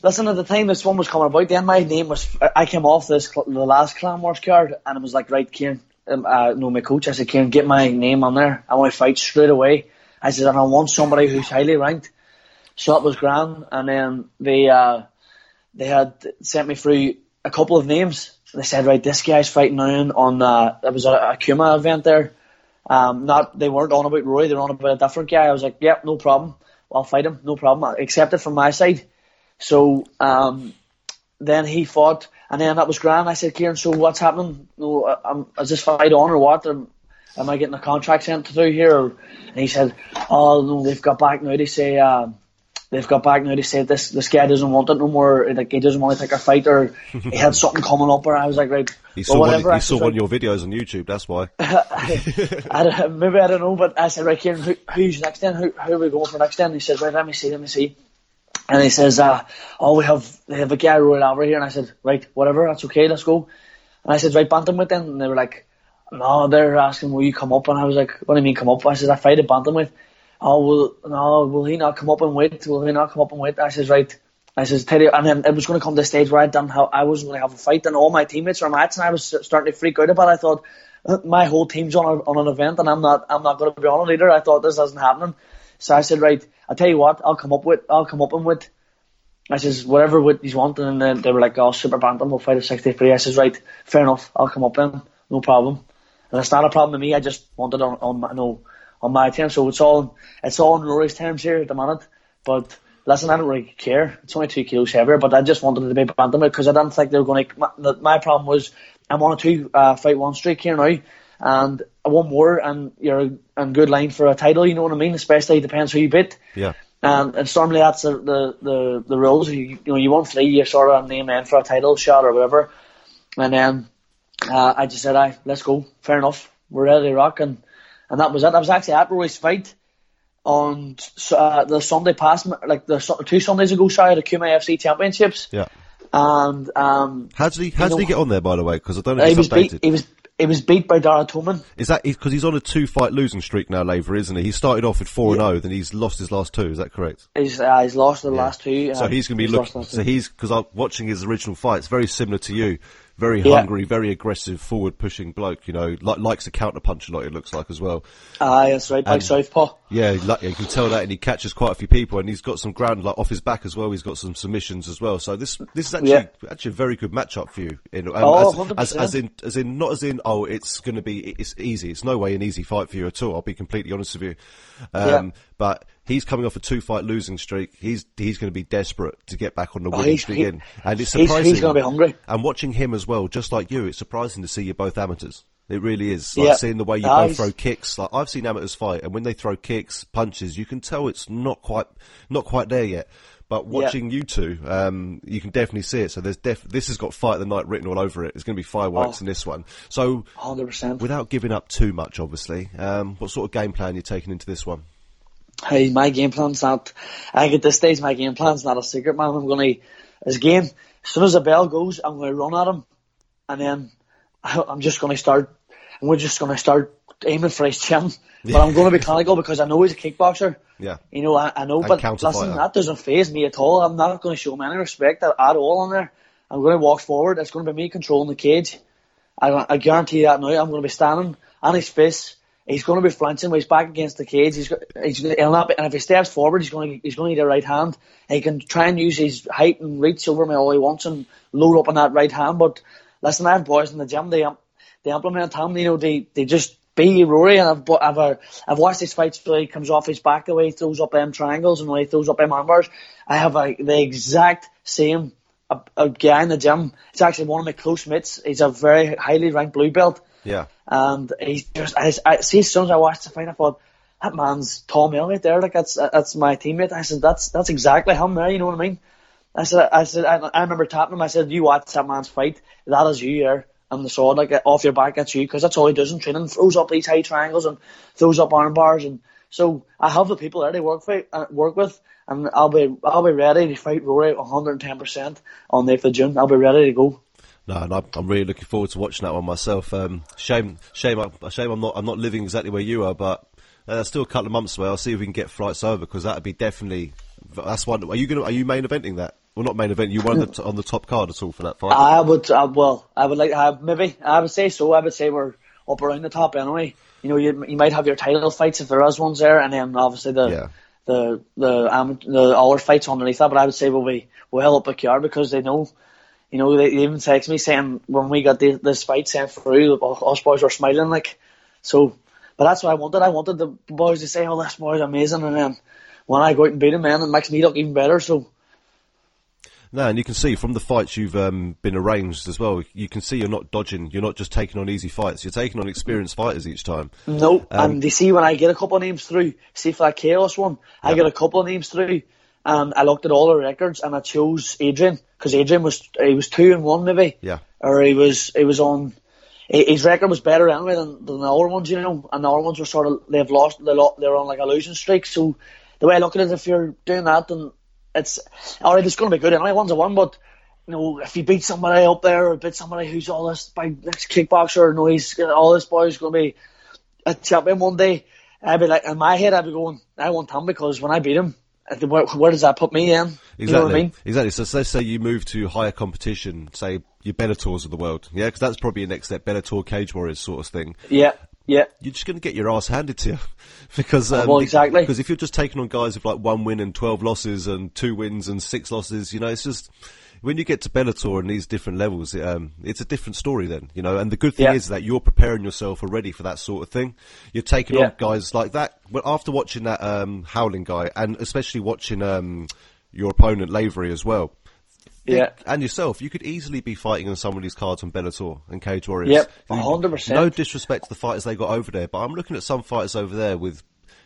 listen, at the time this one was coming about, then my name was, I came off this, the last Clan Wars card, and it was like, right, Kieran, um, uh, no, my coach, I said, Kieran, get my name on there. I want to fight straight away. I said, and I want somebody who's highly ranked. So that was grand, and then they, uh, they had sent me through a couple of names. They said, right, this guy's fighting now on, uh, it was a, a Kuma event there. Um, not, they weren't on about Roy, they were on about a different guy. I was like, yep, no problem. I'll fight him, no problem. I accept it from my side. So, um, then he fought, and then that was grand. I said, Kieran, so what's happening? No, uh, um, is this fight on or what? Am, am I getting a contract sent through here? And he said, oh no, they've got back now. They say, um, they've got back now. They say this this guy doesn't want it no more. Like he doesn't want to take a fight, or he had something coming up. Or I was like, right, He well, saw, one, he saw one of your videos on YouTube. That's why. I don't, maybe I don't know, but I said, right, Kieran, who, who's next then? Who, who are we going for next then? He says, right, let me see, let me see. And he says, uh, oh, we have, they have a guy rolling over here. And I said, right, whatever, that's okay, let's go. And I said, right, bantamweight then. And they were like, no, they're asking, will you come up? And I was like, what do you mean come up? I said, I fight at bantamweight. Oh, will, no, will he not come up and wait? Will he not come up and wait? I says, right. I says, you, and then it was going to come to the stage where I done how I wasn't going to have a fight, and all my teammates were matched, and I was starting to freak out about. it. I thought "Uh, my whole team's on a, on an event, and I'm not I'm not going to be on it either. I thought this isn't happening, so I said, right, I'll tell you what, I'll come up with, I'll come up and with. I says whatever with he's wanting, and then they were like, oh, super bantam, we'll fight at 63. I says, right, fair enough, I'll come up then, no problem. And it's not a problem to me. I just wanted on on my no on my terms, so it's all it's all on Rory's terms here at the minute. But listen, I don't really care. It's only two kilos heavier, but I just wanted it to be bantamweight because I didn't think they were going to. My, my problem was I'm on a two uh, fight one streak here now, and one more, and you're in good line for a title. You know what I mean? Especially depends who you beat. Yeah. And, and normally that's the, the, the, the rules. You, you know, you want three, you sort of name in for a title shot or whatever. And then uh, I just said, "Aye, let's go. Fair enough. We're ready to rock." And and that was it. I was actually at Roy's fight on uh, the Sunday past, like the two Sundays ago. Sorry, the Kuma FC Championships. Yeah. And um, How did he? How did know- he get on there? By the way, because I don't know he if was updated. beat. He was he was beat by Dara Toman. Is that because he's on a two-fight losing streak now, Laver, isn't he? He started off with four and zero, then he's lost his last two. Is that correct? He's uh, he's lost the last two. So uh, he's going to be looking. So he's because I'm watching his original fights, very similar to you. Very Yeah. hungry, very aggressive, forward-pushing bloke. You know, li- likes to counter punch a lot. It looks like as well. Aye, that's right. Big southpaw. Yeah, like, yeah, you can tell that, and he catches quite a few people, and he's got some ground like off his back as well. He's got some submissions as well. So this this is actually Yeah. actually a very good matchup for you. In, um, Oh, as, as, 100%. as in as in not as in oh it's going to be it's easy. It's no way an easy fight for you at all. I'll be completely honest with you. Um, Yeah. But he's coming off a two fight losing streak. He's he's going to be desperate to get back on the Oh, winning he's- streak he- again. And it's surprising. he's gonna be hungry. And watching him as well, just like you, it's surprising to see you both amateurs. It really is. Like Yeah. seeing the way you Ah, both throw kicks. Like I've seen amateurs fight, and when they throw kicks, punches, you can tell it's not quite not quite there yet. But watching you two, um, you can definitely see it. So there's def- this has got fight of the night written all over it. It's going to be fireworks Oh. in this one. So Hundred percent. without giving up too much, obviously, um, what sort of game plan are you're taking into this one? Hey, my game plan's not. I think at this stage my game plan's not a secret, man. I'm gonna as game as soon as the bell goes, I'm gonna run at him, and then I'm just gonna start. And we're just gonna start aiming for his chin. But I'm gonna be clinical because I know he's a kickboxer. Yeah. You know, I, I know, And but listen, that doesn't phase me at all. I'm not going to show him any respect at, at all on there. I'm going to walk forward. It's going to be me controlling the cage. I, I guarantee that now. I'm going to be standing on his face. He's going to be flinching when he's back against the cage. He's, he's he'll not be, and if he steps forward, he's going to he's going to need a right hand. He can try and use his height and reach over me all he wants and load up on that right hand. But listen, I have boys in the gym. They they implement him. You know, they they just be Rory. And I've, I've, uh, I've watched his fights where he comes off his back the way he throws up them triangles and the way he throws up them arm bars. I have a, the exact same a, a guy in the gym. It's actually one of my close mates. He's a very highly ranked blue belt. Yeah. And he's just, I, I see as soon as I watched the fight, I thought, that man's Tom Elliott there. Like that's, that's my teammate. I said, that's, that's exactly him there. You know what I mean? I said, I said, I, I remember tapping him. I said, you watch that man's fight. That is you there. and the sword like off your back at you because that's all he does in training. Throws up these high triangles and throws up arm bars, and so I have the people there to work with, uh, work with, and I'll be I'll be ready to fight Rory 110 percent on the 8th of June. I'll be ready to go. No, and I'm, I'm really looking forward to watching that one myself. Um, shame, shame, I- shame. I'm not, I'm not living exactly where you are, but uh, still a couple of months away. I'll see if we can get flights over because that would be definitely. That's one. Are you gonna? Are you main eventing that? Well, not main event. You one on the, on the top card at all for that fight? I would, uh, well, I would like to have maybe. I would say so. I would say we're up around the top anyway. You know, you, you might have your title fights if there is ones there, and then obviously the Yeah. the the um, the other fights underneath that. But I would say we'll be well up a yard because they know. You know, they, even text me saying when we got the, this fight sent through, us boys were smiling like. So, but that's what I wanted. I wanted the boys to say, "Oh, this boy's amazing," and then when I go out and beat him, man, it makes me look even better. So. No, and you can see from the fights you've um, been arranged as well. You can see you're not dodging. You're not just taking on easy fights. You're taking on experienced fighters each time. No, Um, and they see when I get a couple of names through, see for that chaos one, I get a couple of names through, and I looked at all the records and I chose Adrian because Adrian was he was two and one maybe, Yeah. or he was he was on. His record was better anyway than, than the other ones, you know, and the other ones were sort of they've lost they lo- they're on like a losing streak. So the way I look at it, if you're doing that, then it's all right. It's going to be good anyway. One's a one, but you know, if you beat somebody up there or beat somebody who's all this big next kickboxer, no, he's all this boy's going to be a champion one day. I'd be like, in my head, I'd be going, I want him because when I beat him, where, where does that put me in? Exactly. You know what I mean? Exactly. So let's say you move to higher competition, say your Bellators of the world, yeah, because that's probably your next step, Bellator, Cage Warriors sort of thing. Yeah, yeah. You're just going to get your ass handed to you because um, well, exactly. Because if you're just taking on guys with like one win and twelve losses and two wins and six losses, you know, it's just when you get to Bellator and these different levels, um, it's a different story then, you know. And the good thing Yeah. is that you're preparing yourself already for that sort of thing. You're taking Yeah. on guys like that. But after watching that um, Howling guy, and especially watching um, your opponent Lavery as well. Yeah. And yourself, you could easily be fighting on some of these cards on Bellator and Cage Warriors. Yep, You- 100%. No disrespect to the fighters they got over there, but I'm looking at some fighters over there with,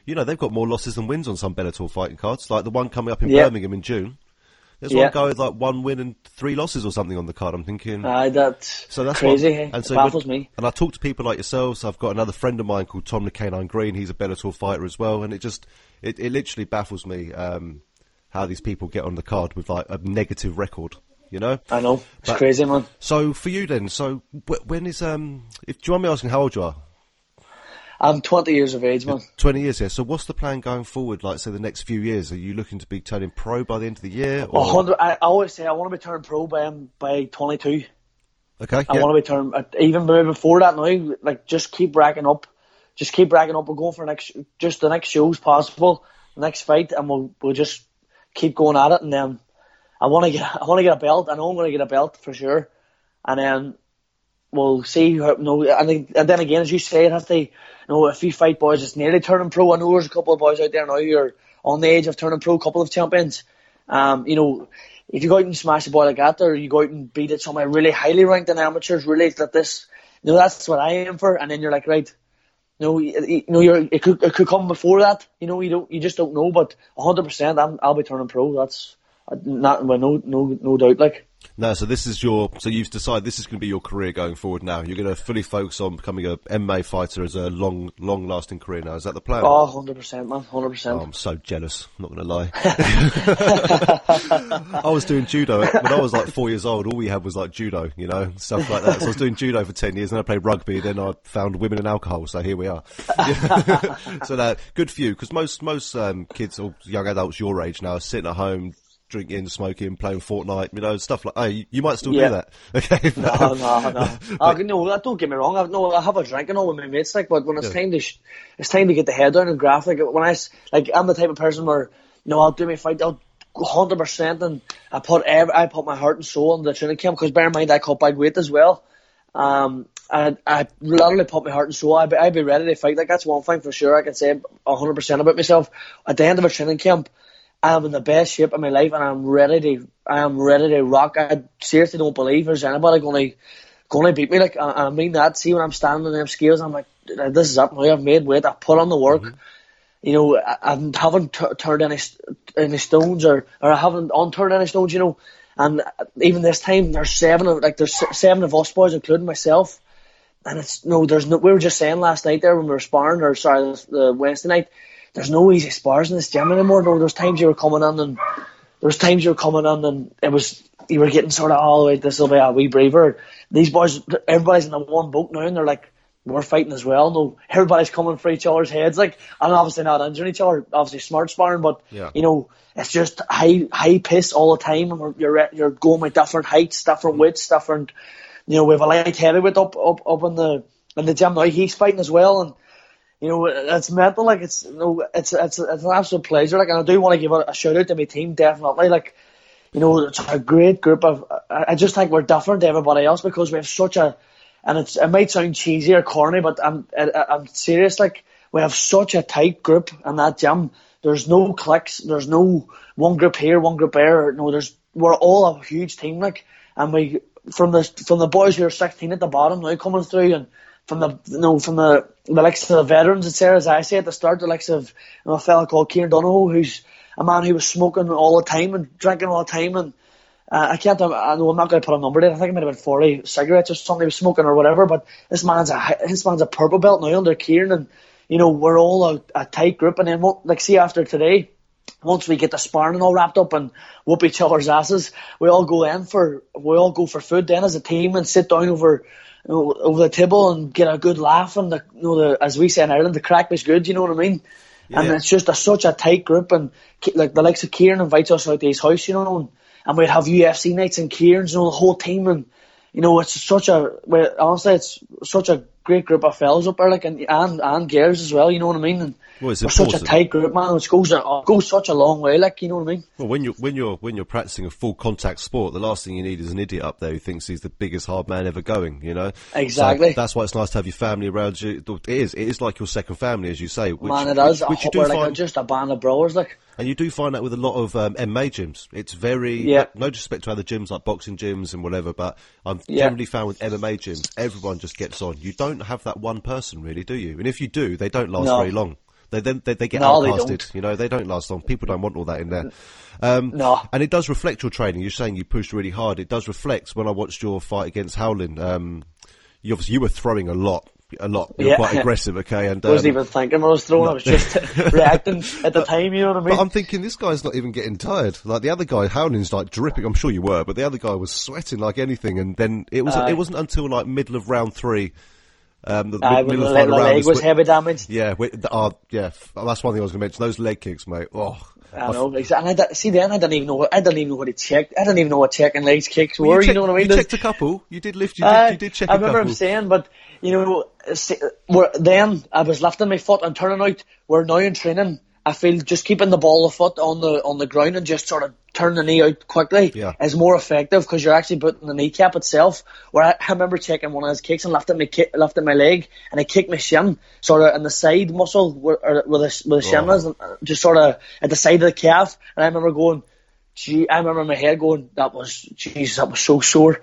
you know, they've got more losses than wins on some Bellator fighting cards, like the one coming up in Yep. Birmingham in June. There's Yep. one guy with like one win and three losses or something on the card. I'm thinking. Aye, that's So that's crazy. What, and so when- baffles me. And I talk to people like yourselves. I've got another friend of mine called Tom the Canine Green. He's a Bellator fighter as well, and it just it, it literally baffles me um, how these people get on the card with like a negative record. You know. I know. It's But- crazy, man. So for you then, so when is um? If do you want me asking how old you are? I'm 20 years of age, man. Twenty years here. So what's the plan going forward? Like say the next few years, are you looking to be turning pro by the end of the year? Or I, I always say I want to be turned pro by um, by 22. okay, I yeah. want to be turned uh, even before that now. Like just keep racking up, just keep racking up. We're going for next, just the next shows possible, the next fight, and we'll we'll just keep going at it. And then I want to get I want to get a belt. I know I'm going to get a belt for sure, and then we'll see. How, no, and and then again, as you say, it has to. You know, if you fight boys, it's nearly turning pro. I know there's a couple of boys out there now who are on the age of turning pro. A couple of champions. Um, you know, if you go out and smash a boy like that, or you go out and beat it somebody really highly ranked in amateurs, really that this, you know, that's what I aim for. And then you're like, right, you know, you, you know, you're it could it could come before that. You know, you don't, you just don't know. But 100, percent I'm I'll be turning pro. That's uh, not well, no no no doubt. Like. No, so this is your. So you've decided this is going to be your career going forward. Now you're going to fully focus on becoming a MMA fighter as a long, long-lasting career. Now is that the plan? Oh, 100%, man, 100%. Oh, I'm so jealous. I'm not going to lie. I was doing judo when I was like four years old. All we had was like judo, you know, stuff like that. So I was doing judo for ten years, and I played rugby. Then I found women and alcohol. So here we are. so that good for you, because most most um, kids or young adults your age now are sitting at home. Drinking, smoking, playing Fortnite, you know, stuff like. Hey, you- might still Yeah. do that, okay? no, no, no. uh, no, don't get me wrong. I, no, I have a drink and all with my mates, like, but when it's Yeah. time to, sh- it's time to get the head down and graph. Like when I, like, I'm the type of person where, you know, I'll do my fight, I'll hundred percent, and I put every, I put my heart and soul into the training camp. Because bear in mind, I cut bad weight as well. Um, and I literally put my heart and soul. I'd be, I'd be ready to fight. Like that's one thing for sure. I can say hundred percent about myself. At the end of a training camp, I'm in the best shape of my life, and I'm ready to, I'm ready to rock. I seriously don't believe there's anybody going to, going to beat me. Like I, I mean that. See when I'm standing on them scales, I'm like, this is up now. I've made weight. I've put on the work. Mm-hmm. You know, I, I haven't t- turned any st- any stones, or or I haven't unturned any stones. You know, And uh, even this time, there's seven of like there's seven of us boys, including myself. And it's no, there's no. We were just saying last night there when we were sparring, or sorry, the Wednesday night. There's no easy spars in this gym anymore. No, there's times you were coming in and there's times you were coming in and it was you were getting sort of all the way. This will be a wee braver. These boys, everybody's in the one boat now, and they're like, we're fighting as well. No, everybody's coming for each other's heads, like, and obviously not injuring each other. Obviously smart sparring, but Yeah. you know, it's just high high pace all the time, and we're, you're you're going with different heights, different mm. weights, different. You know, we have a light heavyweight up up up in the in the gym now. He's fighting as well, and you know, it's mental. Like it's you know, it's it's it's an absolute pleasure. Like, and I do want to give a, shout out to my team, definitely. Like, you know, it's a great group of. I I just think we're different to everybody else because we have such a, and it's it might sound cheesy or corny, but I'm I, I'm serious. Like, we have such a tight group in that gym. There's no cliques. There's no one group here, one group there. No, there's we're all a huge team. Like, and we from the from the boys who are 16 at the bottom now coming through and from the you know from the the likes of the veterans it's there as I say at the start the likes of you know, a fella called Kieran Donohoe who's a man who was smoking all the time and drinking all the time and uh, I can't I know I'm not going to put a number there. I think might have been 40 cigarettes or something he was smoking or whatever but this man's a this man's a purple belt now under Kieran and you know we're all a, a tight group and then like see after today once we get the sparring all wrapped up and whoop each other's asses, we all go in for we all go for food then as a team and sit down over you know, over the table and get a good laugh and the you know the as we say in Ireland the crack is good, you know what I mean? And it's just a, such a tight group and like the likes of Kieran invites us out to his house, you know, and, and we'd have UFC nights and Kieran's, you know, the whole team and you know, it's such a honestly it's such a great group of fellas up there, like and and, and girls as well, you know what I mean? And Well, it's we're such a tight group, man. It goes a, goes such a long way, like you know what I mean. Well, when you're when you're when you're practicing a full contact sport, the last thing you need is an idiot up there who thinks he's the biggest hard man ever going. You know, Exactly. So that's why it's nice to have your family around you. It is. It is like your second family, as you say. Which, Man, it is. Which, which you do we're like find, just a band of brothers, like. and you do find that with a lot of um, MMA gyms. It's very Yeah. no disrespect to other gyms like boxing gyms and whatever, but I'm Yeah. generally found with MMA gyms, everyone just gets on. You don't have that one person really, do you? And if you do, they don't last No. very long. They then they, they get No, they outcasted. don't. You know, they don't last long. People don't want all that in there. Um, No. and it does reflect your training. You're saying you pushed really hard. It does reflect when I watched your fight against Howlin. Um, you obviously you were throwing a lot, a lot. You were Yeah. quite aggressive, okay? And I wasn't um, even thinking when I was throwing. I was just reacting at the time. You know what I mean? But I'm thinking this guy's not even getting tired. Like the other guy, Howlin's like dripping. I'm sure you were, but the other guy was sweating like anything. And then it was Aye. it wasn't until like middle of round three. Um, the Aye, mid- when middle the, the leg was wh- heavy damaged. Yeah, the- uh, yeah. That's one thing I was going to mention. Those leg kicks, mate. Oh, I know, exactly. And I, see, then I didn't even know. What, I didn't even know what he checked. I didn't even know what checking legs kicks Well, were. You, checked- know what I mean? You There's- checked a couple. You did lift. You Aye, did. You did check I remember him saying, but you know, see, then I was lifting my foot and turning out. We're now in training. I feel just keeping the ball of foot on the on the ground and just sort of turn the knee out quickly Yeah. is more effective because you're actually putting the kneecap itself. Where I, I remember checking one of his kicks and lifting my ki- lifting my leg and I kicked my shin sort of in the side muscle where, or where the where the shin Oh. is, and uh, just sort of at the side of the calf. And I remember going, gee, I remember my head going, that was, jeez, that was so sore.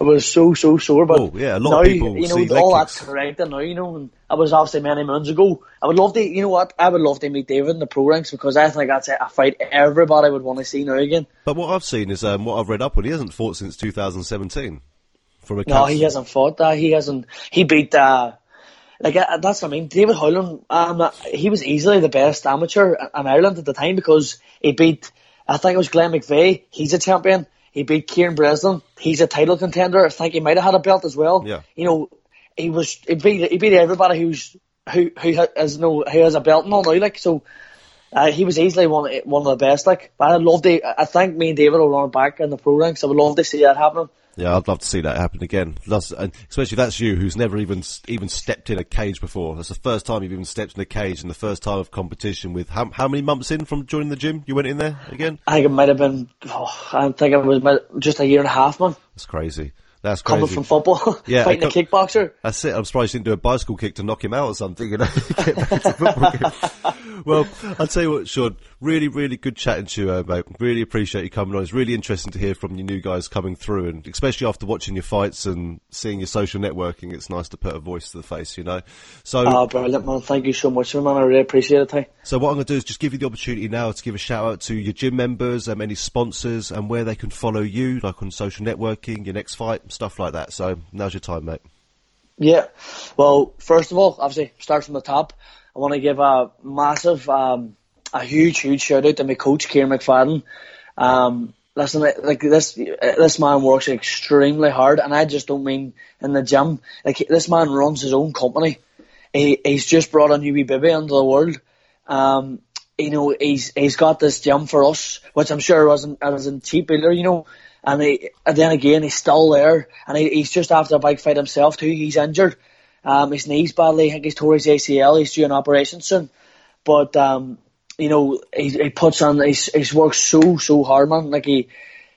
It was so, so sore. But Oh, yeah, a lot now, of people you know, see all that's corrected now, you know, and that was obviously many moons ago. I would love to, you know what, I would love to meet David in the pro ranks because I think that's a fight everybody would want to see now again. But what I've seen is um, what I've read up on. He hasn't fought since 2017. From a No, he hasn't fought that. He hasn't. He beat. Uh, like uh, that's what I mean. David Howland. Um, he was easily the best amateur in Ireland at the time because he beat. I think it was Glenn McVeigh. He's a champion. He beat Kieran Breslin. He's a title contender. I think he might have had a belt as well. Yeah. You know, he was. He beat. He beat everybody who's who who has no who has a belt and all now. Like so. Uh, he was easily one one of the best. Like, but I'd love to. I think me and David will run back in the pro ranks. I would love to see that happening. Yeah, I'd love to see that happen again. Especially if that's you, who's never even even stepped in a cage before. That's the first time you've even stepped in a cage, and the first time of competition. With how how many months in from joining the gym, you went in there again? I think it might have been. Oh, I think it was just a year and a half, man. That's crazy. That's crazy. coming from football, Yeah, fighting a co- kickboxer. That's it. I'm surprised you didn't do a bicycle kick to knock him out or something, you know. Get back to football game. well, I'll tell you what, Sean, really, really good chatting to you, uh, mate. Really appreciate you coming on. It's really interesting to hear from you new guys coming through and especially after watching your fights and seeing your social networking, it's nice to put a voice to the face, you know. So, Oh, brilliant, man. Thank you so much, man. I really appreciate it. Hey. so what I'm going to do is just give you the opportunity now to give a shout out to your gym members, um, any sponsors and where they can follow you, like on social networking, your next fight, stuff like that. So now's your time, mate. Yeah. Well, first of all, obviously, start from the top. I want to give a massive, um, a huge, huge shout out to my coach, Kieran McFadden. Um, listen, like this, this man works extremely hard, and I just don't mean in the gym. Like this man runs his own company. He, he's just brought a new baby into the world. Um, you know, he's he's got this gym for us, which I'm sure wasn't wasn't cheap either, you know. And, he, and then again, he's still there, and he, he's just after a bike fight himself too. He's injured, um, his knees badly. I think he's tore his ACL. He's due an operation soon, but um, you know, he, he puts on. He's he's worked so so hard, man. Like he.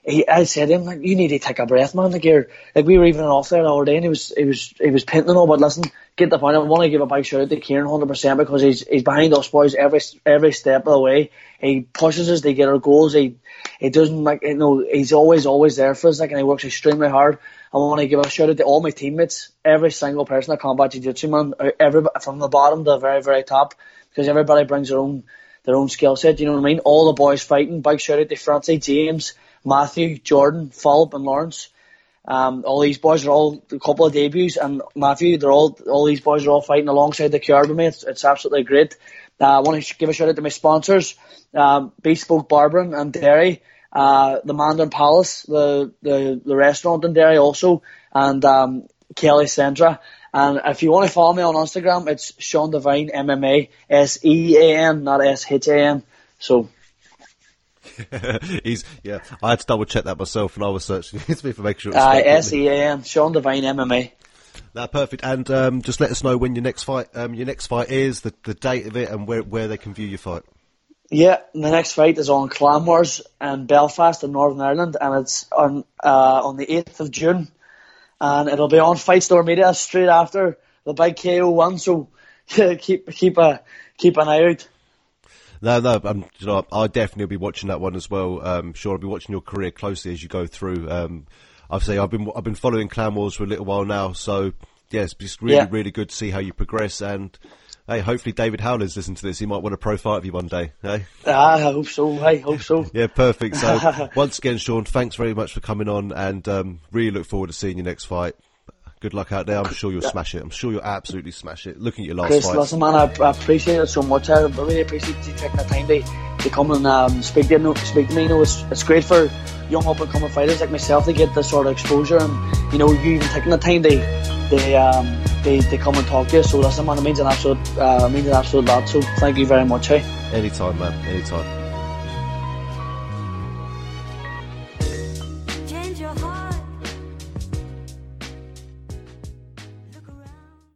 He, I said to him, like, you need to take a breath, man. Like, you're, like, we were even off there the other day and he was, he was, he was painting and all, but listen, get the point. I want to give a big shout out to Kieran 100% because he's, he's behind us boys every, every step of the way. He pushes us to get our goals. He, he doesn't like, you know, he's always, always there for us, like, and he works extremely hard. I want to give a shout out to all my teammates, every single person at Combat Jiu-Jitsu, man, every, from the bottom to the very, very top, because everybody brings their own, their own skill set, you know what I mean? All the boys fighting, big shout out to Francie, James, Matthew, Jordan, Philip, and Lawrence. Um, all these boys are all a couple of debuts, and Matthew, they're all all these boys are all fighting alongside the me. It's, it's absolutely great. Uh, I want to give a shout out to my sponsors, um, Bespoke Barbering and Derry, uh, the Mandarin Palace, the, the the restaurant in Derry also, and um, Kelly Centra. And if you want to follow me on Instagram, it's Sean Devine MMA, S E A N, not S H A N. So He's yeah. I had to double check that myself, and I was searching me for making sure. Uh, S E A N, Sean Devine MMA. No, perfect. And um, just let us know when your next fight, um, your next fight is, the, the date of it, and where where they can view your fight. Yeah, the next fight is on Clan Wars in Belfast in Northern Ireland, and it's on uh, on the eighth of June, and it'll be on Fight Store Media straight after the big KO one. So keep keep a keep an eye out. No, no, um, you know, I'll definitely be watching that one as well. Um, sure, I'll be watching your career closely as you go through. Um, I've say I've been I've been following Clan Wars for a little while now, so yeah, it's just really Yeah. really good to see how you progress. And hey, hopefully David Howler's listen to this. He might want a pro fight of you one day. Hey? Ah, I hope so. I hope so. Yeah, perfect. So once again, Sean, thanks very much for coming on, and um, really look forward to seeing your next fight. Good luck out there. I'm sure you'll smash it. I'm sure you'll absolutely smash it. Looking at your last fight, Chris, fight. listen, man, I, I appreciate it so much. I really appreciate you taking the time to, to come and um, speak to me. Speak to me. You know, it's, it's great for young up and coming fighters like myself to get this sort of exposure, and you know, you even taking the time to they um they, they come and talk to you. So listen, man, it means an absolute uh, it means an absolute lot. So thank you very much. Hey. Anytime, man. Anytime.